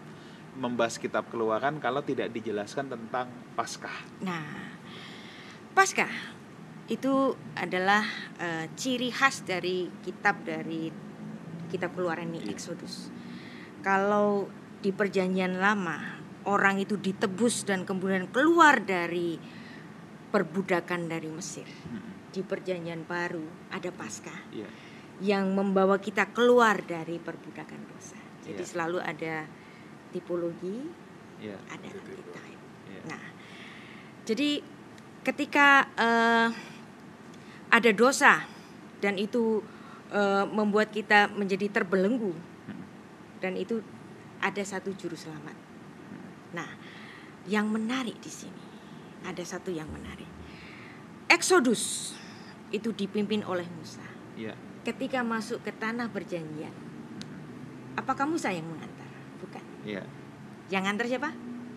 membahas kitab Keluaran kalau tidak dijelaskan tentang Paskah. Nah, Paskah itu adalah uh, ciri khas dari kitab dari kitab Keluaran ini yeah. Exodus. Kalau di perjanjian lama orang itu ditebus dan kemudian keluar dari perbudakan dari Mesir. Hmm. Di perjanjian baru ada Paskah. Yeah yang membawa kita keluar dari perbudakan dosa. Jadi yeah. selalu ada tipologi, yeah. ada archetype. Yeah. Nah, jadi ketika uh, ada dosa dan itu uh, membuat kita menjadi terbelenggu hmm. dan itu ada satu juru selamat. Hmm. Nah, yang menarik di sini ada satu yang menarik. Exodus itu dipimpin oleh Musa. Yeah ketika masuk ke tanah perjanjian, apa kamu saya yang mengantar? Bukan. Iya. Yang antar siapa?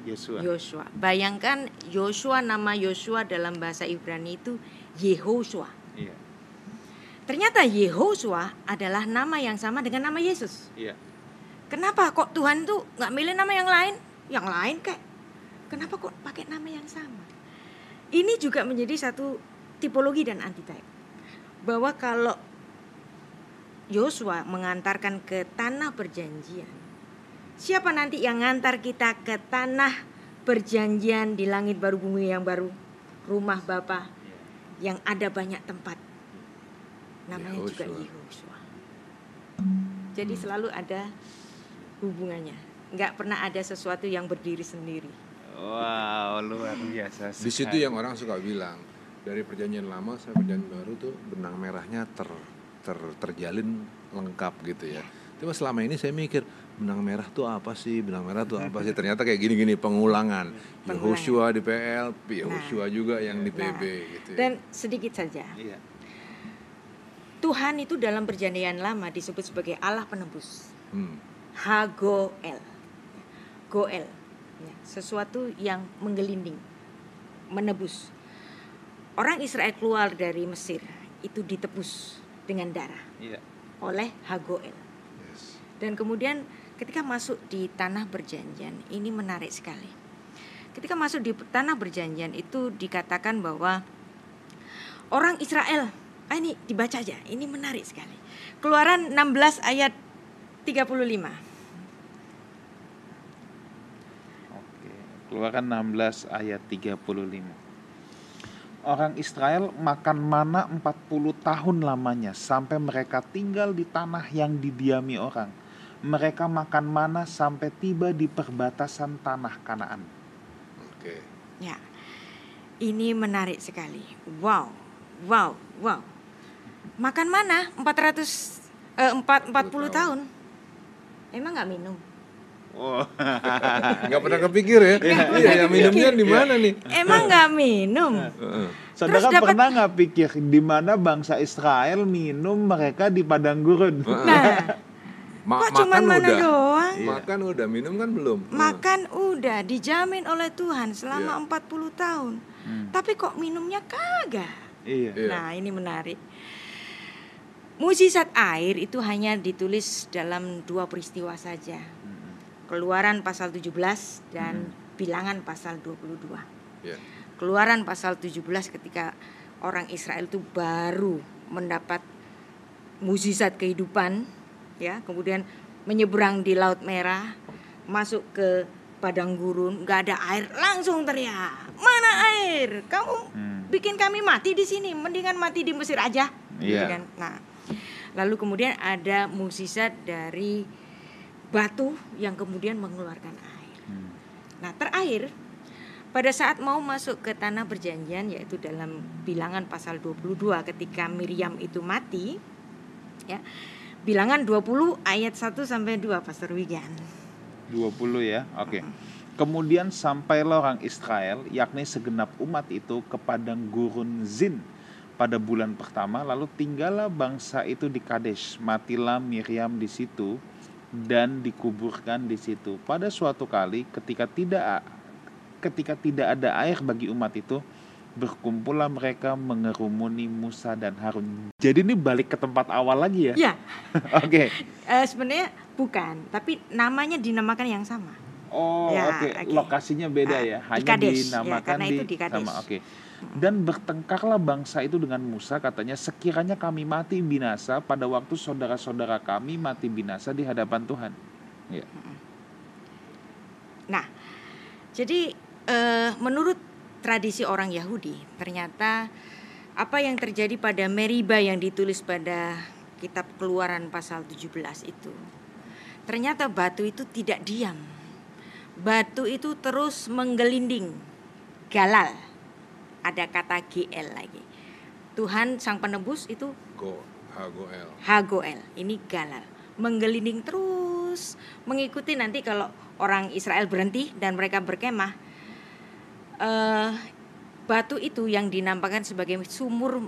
Yosua. Yosua. Bayangkan Yosua nama Yosua dalam bahasa Ibrani itu Yehosua. Iya. Ternyata Yehosua adalah nama yang sama dengan nama Yesus. Iya. Kenapa kok Tuhan tuh nggak milih nama yang lain? Yang lain kayak Kenapa kok pakai nama yang sama? Ini juga menjadi satu tipologi dan antitype. Bahwa kalau Yosua mengantarkan ke tanah perjanjian, siapa nanti yang ngantar kita ke tanah perjanjian di langit baru bumi yang baru? Rumah Bapa yang ada banyak tempat. Namanya juga Yehoshua. Yehosua. Jadi selalu ada hubungannya. Nggak pernah ada sesuatu yang berdiri sendiri. Wow, luar biasa. Di situ yang orang suka bilang dari perjanjian lama sampai perjanjian baru tuh benang merahnya ter, ter terjalin lengkap gitu ya. Cuma selama ini saya mikir benang merah tuh apa sih? Benang merah tuh apa sih? Ternyata kayak gini-gini pengulangan. Yehoshua di PL, Yehoshua juga yang di PB gitu ya. Dan sedikit saja. Iya. Tuhan itu dalam perjanjian lama disebut sebagai Allah penebus. Hmm. Hagoel. Goel. Ya, sesuatu yang menggelinding, menebus. Orang Israel keluar dari Mesir itu ditebus dengan darah Iya. oleh Hagoel. Yes. Dan kemudian ketika masuk di tanah perjanjian ini menarik sekali. Ketika masuk di tanah perjanjian itu dikatakan bahwa orang Israel ah ini dibaca aja, ini menarik sekali. Keluaran 16 ayat 35. Oke. Keluaran 16 ayat 35. Orang Israel makan mana 40 tahun lamanya sampai mereka tinggal di tanah yang didiami orang. Mereka makan mana sampai tiba di perbatasan tanah Kanaan. Oke. Ya. Ini menarik sekali. Wow. Wow, wow. Makan mana 400 eh, 4 40 tahun. tahun. Emang nggak minum? Oh. Nggak pernah kepikir ya? Iya, yang minumnya di mana nih? Emang nggak minum? Heeh. Saudara dapat- pernah nggak pikir di mana bangsa Israel minum mereka di padang gurun? Nah, Ma- kok cuman makan mana udah. doang? Makan udah, minum kan belum. Makan udah dijamin oleh Tuhan selama Iya. 40 tahun. Hmm. Tapi kok minumnya kagak? Iya. Iya. Nah, ini menarik. Mujizat air itu hanya ditulis dalam dua peristiwa saja. Keluaran pasal 17 dan Bilangan pasal 22. Ya. Keluaran pasal 17 ketika orang Israel itu baru mendapat mukjizat kehidupan ya, kemudian menyeberang di Laut Merah, masuk ke padang gurun, nggak ada air, langsung teriak, "Mana air? Kamu Hmm. bikin kami mati di sini, mendingan mati di Mesir aja." Gitu Iya. kan. Nah, lalu kemudian ada mukjizat dari batu yang kemudian mengeluarkan air. Hmm. Nah, terakhir pada saat mau masuk ke tanah perjanjian yaitu dalam Bilangan pasal 22 ketika Miriam itu mati ya. Bilangan 20 ayat 1 sampai 2 Pastor Wigan. 20 ya. Oke. Kemudian sampailah orang Israel, yakni segenap umat itu ke padang gurun Zin pada bulan pertama, lalu tinggallah bangsa itu di Kadesh. Matilah Miriam di situ dan dikuburkan di situ. Pada suatu kali ketika tidak ketika tidak ada air bagi umat itu, berkumpullah mereka mengerumuni Musa dan Harun. Jadi ini balik ke tempat awal lagi ya. Ya, Oke. eh, sebenarnya bukan, tapi namanya dinamakan yang sama. Oh, Ya, oke. oke. Lokasinya beda Ah, ya, di hanya Kadesh, ya, dinamakan karena di, itu di Kadesh. sama. Oke. Dan bertengkarlah bangsa itu dengan Musa, katanya sekiranya kami mati binasa pada waktu saudara-saudara kami mati binasa di hadapan Tuhan. Ya. Nah, jadi eh, menurut tradisi orang Yahudi, ternyata apa yang terjadi pada Meriba yang ditulis pada kitab Keluaran pasal 17 itu, ternyata batu itu tidak diam. Batu itu terus menggelinding, galal. Ada kata GL lagi. Tuhan sang penebus itu Go, Hagoel. Hagoel ini galal. Menggelinding terus. Mengikuti nanti kalau orang Israel berhenti dan mereka berkemah eh, batu itu yang dinampakkan sebagai sumur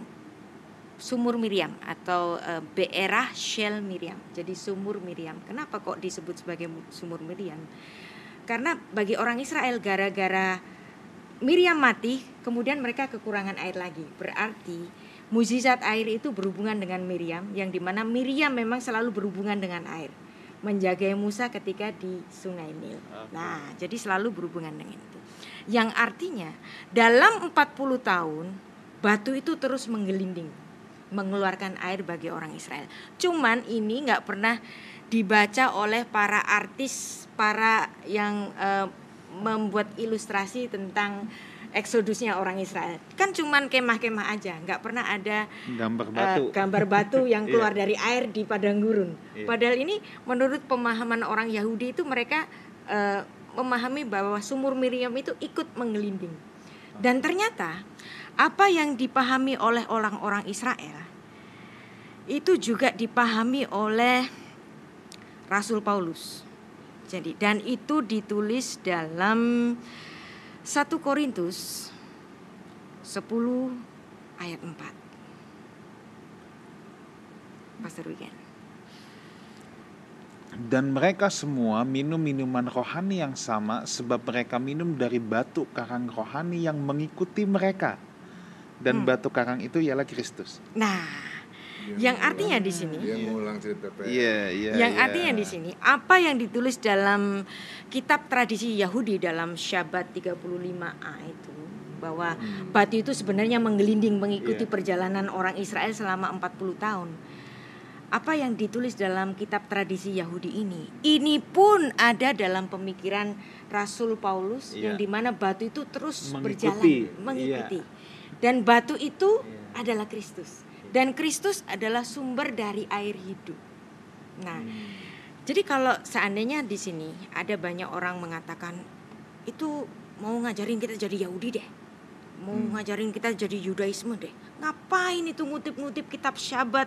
sumur Miriam atau eh, Beerah Shell Miriam. Jadi sumur Miriam. Kenapa kok disebut sebagai mu- sumur Miriam? Karena bagi orang Israel gara-gara Miriam mati kemudian mereka kekurangan air lagi berarti mukjizat air itu berhubungan dengan Miriam yang di mana Miriam memang selalu berhubungan dengan air menjaga Musa ketika di Sungai Nil. Nah, jadi selalu berhubungan dengan itu. Yang artinya dalam 40 tahun batu itu terus menggelinding mengeluarkan air bagi orang Israel. Cuman ini nggak pernah dibaca oleh para artis, para yang uh, membuat ilustrasi tentang eksodusnya orang Israel. Kan cuman kemah-kemah aja, nggak pernah ada gambar batu, uh, gambar batu yang keluar yeah. dari air di padang gurun. Yeah. Padahal ini menurut pemahaman orang Yahudi itu mereka uh, memahami bahwa sumur Miriam itu ikut menggelinding. Dan ternyata apa yang dipahami oleh orang-orang Israel itu juga dipahami oleh Rasul Paulus. Jadi dan itu ditulis dalam 1 Korintus 10 ayat 4. Pastor Weekend. Dan mereka semua minum minuman rohani yang sama sebab mereka minum dari batu karang rohani yang mengikuti mereka. Dan hmm. batu karang itu ialah Kristus. Nah, yang artinya di sini yang mengulang cerita yeah, yeah, yang yeah. artinya di sini apa yang ditulis dalam kitab tradisi Yahudi dalam Syabat 35a itu bahwa hmm. batu itu sebenarnya menggelinding mengikuti yeah. perjalanan orang Israel selama 40 tahun apa yang ditulis dalam kitab tradisi Yahudi ini ini pun ada dalam pemikiran Rasul Paulus yeah. yang di mana batu itu terus mengikuti. berjalan mengikuti yeah. dan batu itu yeah. adalah Kristus dan Kristus adalah sumber dari air hidup. Nah, hmm. jadi kalau seandainya di sini ada banyak orang mengatakan itu mau ngajarin kita jadi Yahudi deh. Mau hmm. ngajarin kita jadi Yudaisme deh. Ngapain itu ngutip-ngutip kitab Syabat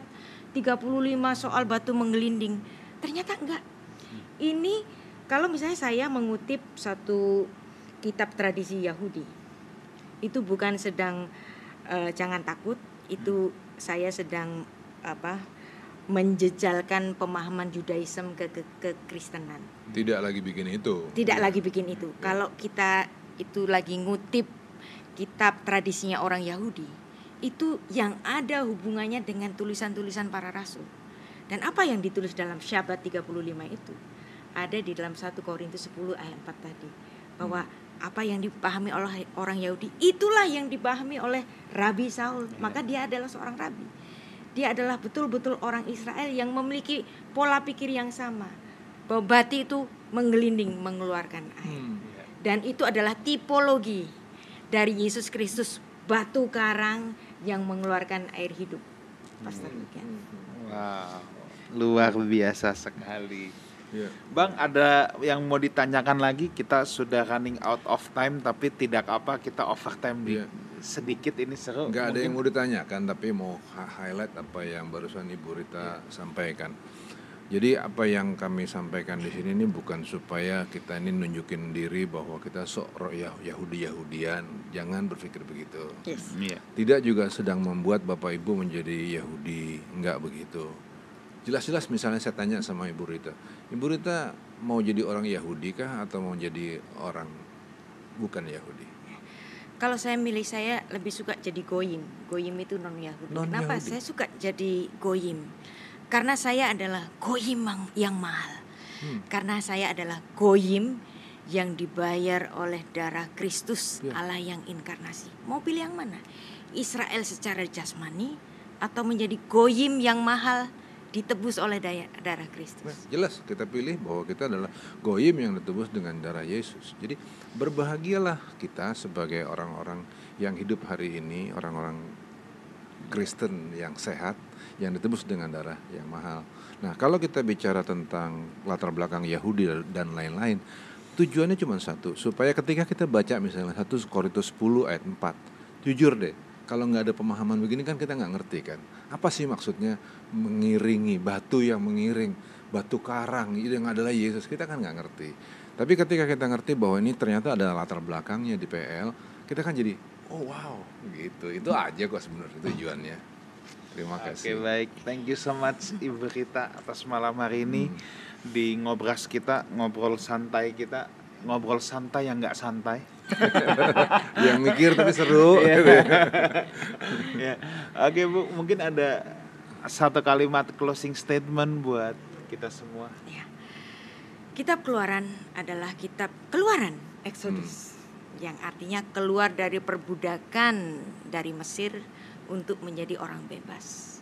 35 soal batu menggelinding? Ternyata enggak. Ini kalau misalnya saya mengutip satu kitab tradisi Yahudi, itu bukan sedang uh, jangan takut, itu saya sedang apa menjejalkan pemahaman Judaism ke ke kekristenan. Tidak lagi bikin itu. Tidak lagi bikin itu. Ya. Kalau kita itu lagi ngutip kitab tradisinya orang Yahudi, itu yang ada hubungannya dengan tulisan-tulisan para rasul. Dan apa yang ditulis dalam Syabat 35 itu ada di dalam 1 Korintus 10 ayat 4 tadi bahwa hmm apa yang dipahami oleh orang Yahudi. Itulah yang dipahami oleh Rabi Saul. Iya. maka dia adalah seorang rabi. Dia adalah betul-betul orang Israel yang memiliki pola pikir yang sama. Bahwa bati itu menggelinding mengeluarkan air. Hmm. dan itu adalah tipologi dari Yesus Kristus batu karang yang mengeluarkan air hidup. Pastor hmm. Wow. Luar biasa sekali Yeah. Bang, ada yang mau ditanyakan lagi? Kita sudah running out of time, tapi tidak apa kita overtime yeah. sedikit ini seru. Gak ada yang mau ditanyakan, tapi mau highlight apa yang barusan Ibu Rita yeah. sampaikan. Jadi apa yang kami sampaikan di sini ini bukan supaya kita ini nunjukin diri bahwa kita sok roh Yahudi Yahudian, jangan berpikir begitu. Yes. Yeah. Tidak juga sedang membuat Bapak Ibu menjadi Yahudi, enggak begitu Jelas-jelas misalnya saya tanya sama Ibu Rita, Ibu Rita mau jadi orang Yahudi kah atau mau jadi orang bukan Yahudi? Kalau saya milih saya lebih suka jadi goyim. Goyim itu non Yahudi. Non Kenapa saya suka jadi goyim? Karena saya adalah goyim yang mahal. Hmm. Karena saya adalah goyim yang dibayar oleh darah Kristus yeah. Allah yang inkarnasi. Mau pilih yang mana? Israel secara jasmani atau menjadi goyim yang mahal ditebus oleh daya, darah Kristus. Nah, jelas kita pilih bahwa kita adalah goyim yang ditebus dengan darah Yesus. Jadi berbahagialah kita sebagai orang-orang yang hidup hari ini, orang-orang Kristen yang sehat, yang ditebus dengan darah yang mahal. Nah, kalau kita bicara tentang latar belakang Yahudi dan lain-lain, tujuannya cuma satu, supaya ketika kita baca misalnya 1 Korintus 10 ayat 4, jujur deh, kalau nggak ada pemahaman begini kan kita nggak ngerti kan apa sih maksudnya mengiringi? Batu yang mengiring batu karang itu yang adalah Yesus kita kan nggak ngerti. Tapi ketika kita ngerti bahwa ini ternyata ada latar belakangnya di PL kita kan jadi oh wow gitu. Itu aja kok sebenarnya tujuannya. Terima kasih. oke baik. Thank you so much Ibu Rita atas malam hari ini hmm. di ngobras kita ngobrol santai kita. Ngobrol santai yang nggak santai yang mikir tapi seru. ya. ya. Oke Bu, mungkin ada satu kalimat closing statement buat kita semua. Ya. Kitab Keluaran adalah kitab Keluaran Exodus. Hmm. yang artinya keluar dari perbudakan dari Mesir untuk menjadi orang bebas.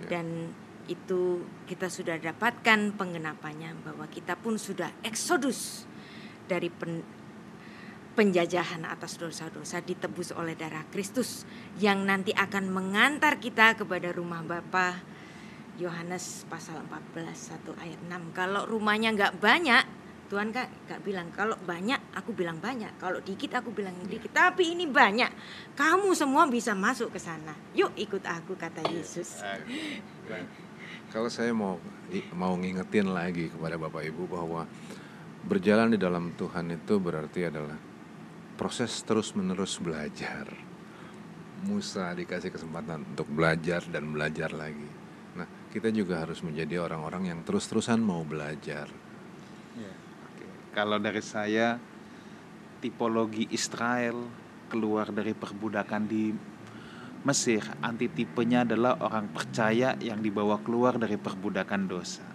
Ya. Dan itu kita sudah dapatkan pengenapannya bahwa kita pun sudah eksodus dari pen- penjajahan atas dosa-dosa ditebus oleh darah Kristus yang nanti akan mengantar kita kepada rumah Bapa. Yohanes pasal 14 1 ayat 6 kalau rumahnya nggak banyak Tuhan kak gak bilang kalau banyak aku bilang banyak. Kalau dikit aku bilang dikit. Tapi ini banyak. Kamu semua bisa masuk ke sana. Yuk ikut aku kata Yesus. Kalau saya mau mau ngingetin lagi kepada Bapak Ibu bahwa berjalan di dalam Tuhan itu berarti adalah proses terus-menerus belajar. Musa dikasih kesempatan untuk belajar dan belajar lagi. Nah, kita juga harus menjadi orang-orang yang terus-terusan mau belajar. Oke. Kalau dari saya tipologi Israel keluar dari perbudakan di Mesir, antitipenya adalah orang percaya yang dibawa keluar dari perbudakan dosa.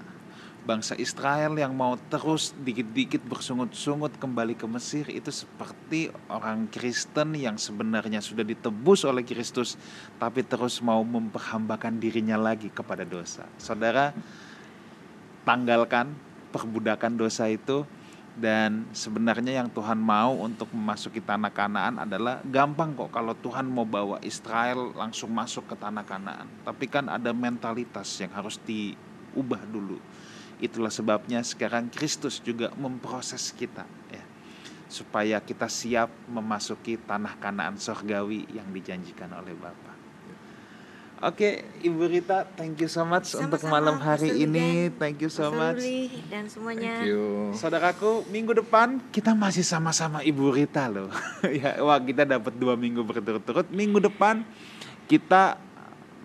Bangsa Israel yang mau terus dikit-dikit bersungut-sungut kembali ke Mesir itu seperti orang Kristen yang sebenarnya sudah ditebus oleh Kristus tapi terus mau memperhambakan dirinya lagi kepada dosa. Saudara, tanggalkan perbudakan dosa itu dan sebenarnya yang Tuhan mau untuk memasuki tanah Kanaan adalah gampang kok kalau Tuhan mau bawa Israel langsung masuk ke tanah Kanaan. Tapi kan ada mentalitas yang harus diubah dulu. Itulah sebabnya sekarang Kristus juga memproses kita ya supaya kita siap memasuki tanah Kanaan sorgawi yang dijanjikan oleh Bapa. Oke, Ibu Rita, thank you so much untuk Sama-sama, malam hari ini. Thank you so much. Dan semuanya Thank you. Saudaraku, minggu depan kita masih sama-sama Ibu Rita loh. ya, wah kita dapat dua minggu berturut-turut. Minggu depan kita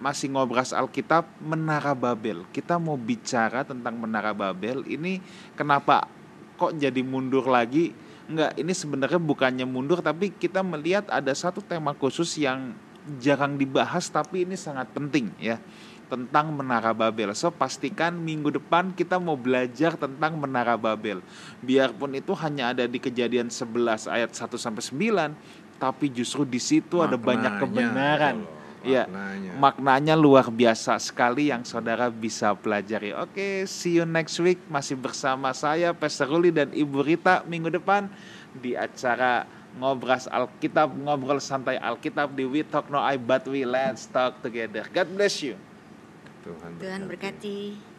masih ngobras Alkitab Menara Babel. Kita mau bicara tentang Menara Babel. Ini kenapa kok jadi mundur lagi? Enggak, ini sebenarnya bukannya mundur tapi kita melihat ada satu tema khusus yang jarang dibahas tapi ini sangat penting ya tentang Menara Babel. So pastikan minggu depan kita mau belajar tentang Menara Babel. Biarpun itu hanya ada di Kejadian 11 ayat 1 sampai 9, tapi justru di situ ada banyak kebenaran. Loh, Ya, maknanya. maknanya luar biasa sekali yang saudara bisa pelajari. Oke, see you next week masih bersama saya Pastor Ruli dan Ibu Rita minggu depan di acara ngobras Alkitab, ngobrol santai Alkitab di We Talk No I But We Let's Talk Together. God bless you. Tuhan Tuhan berkati. berkati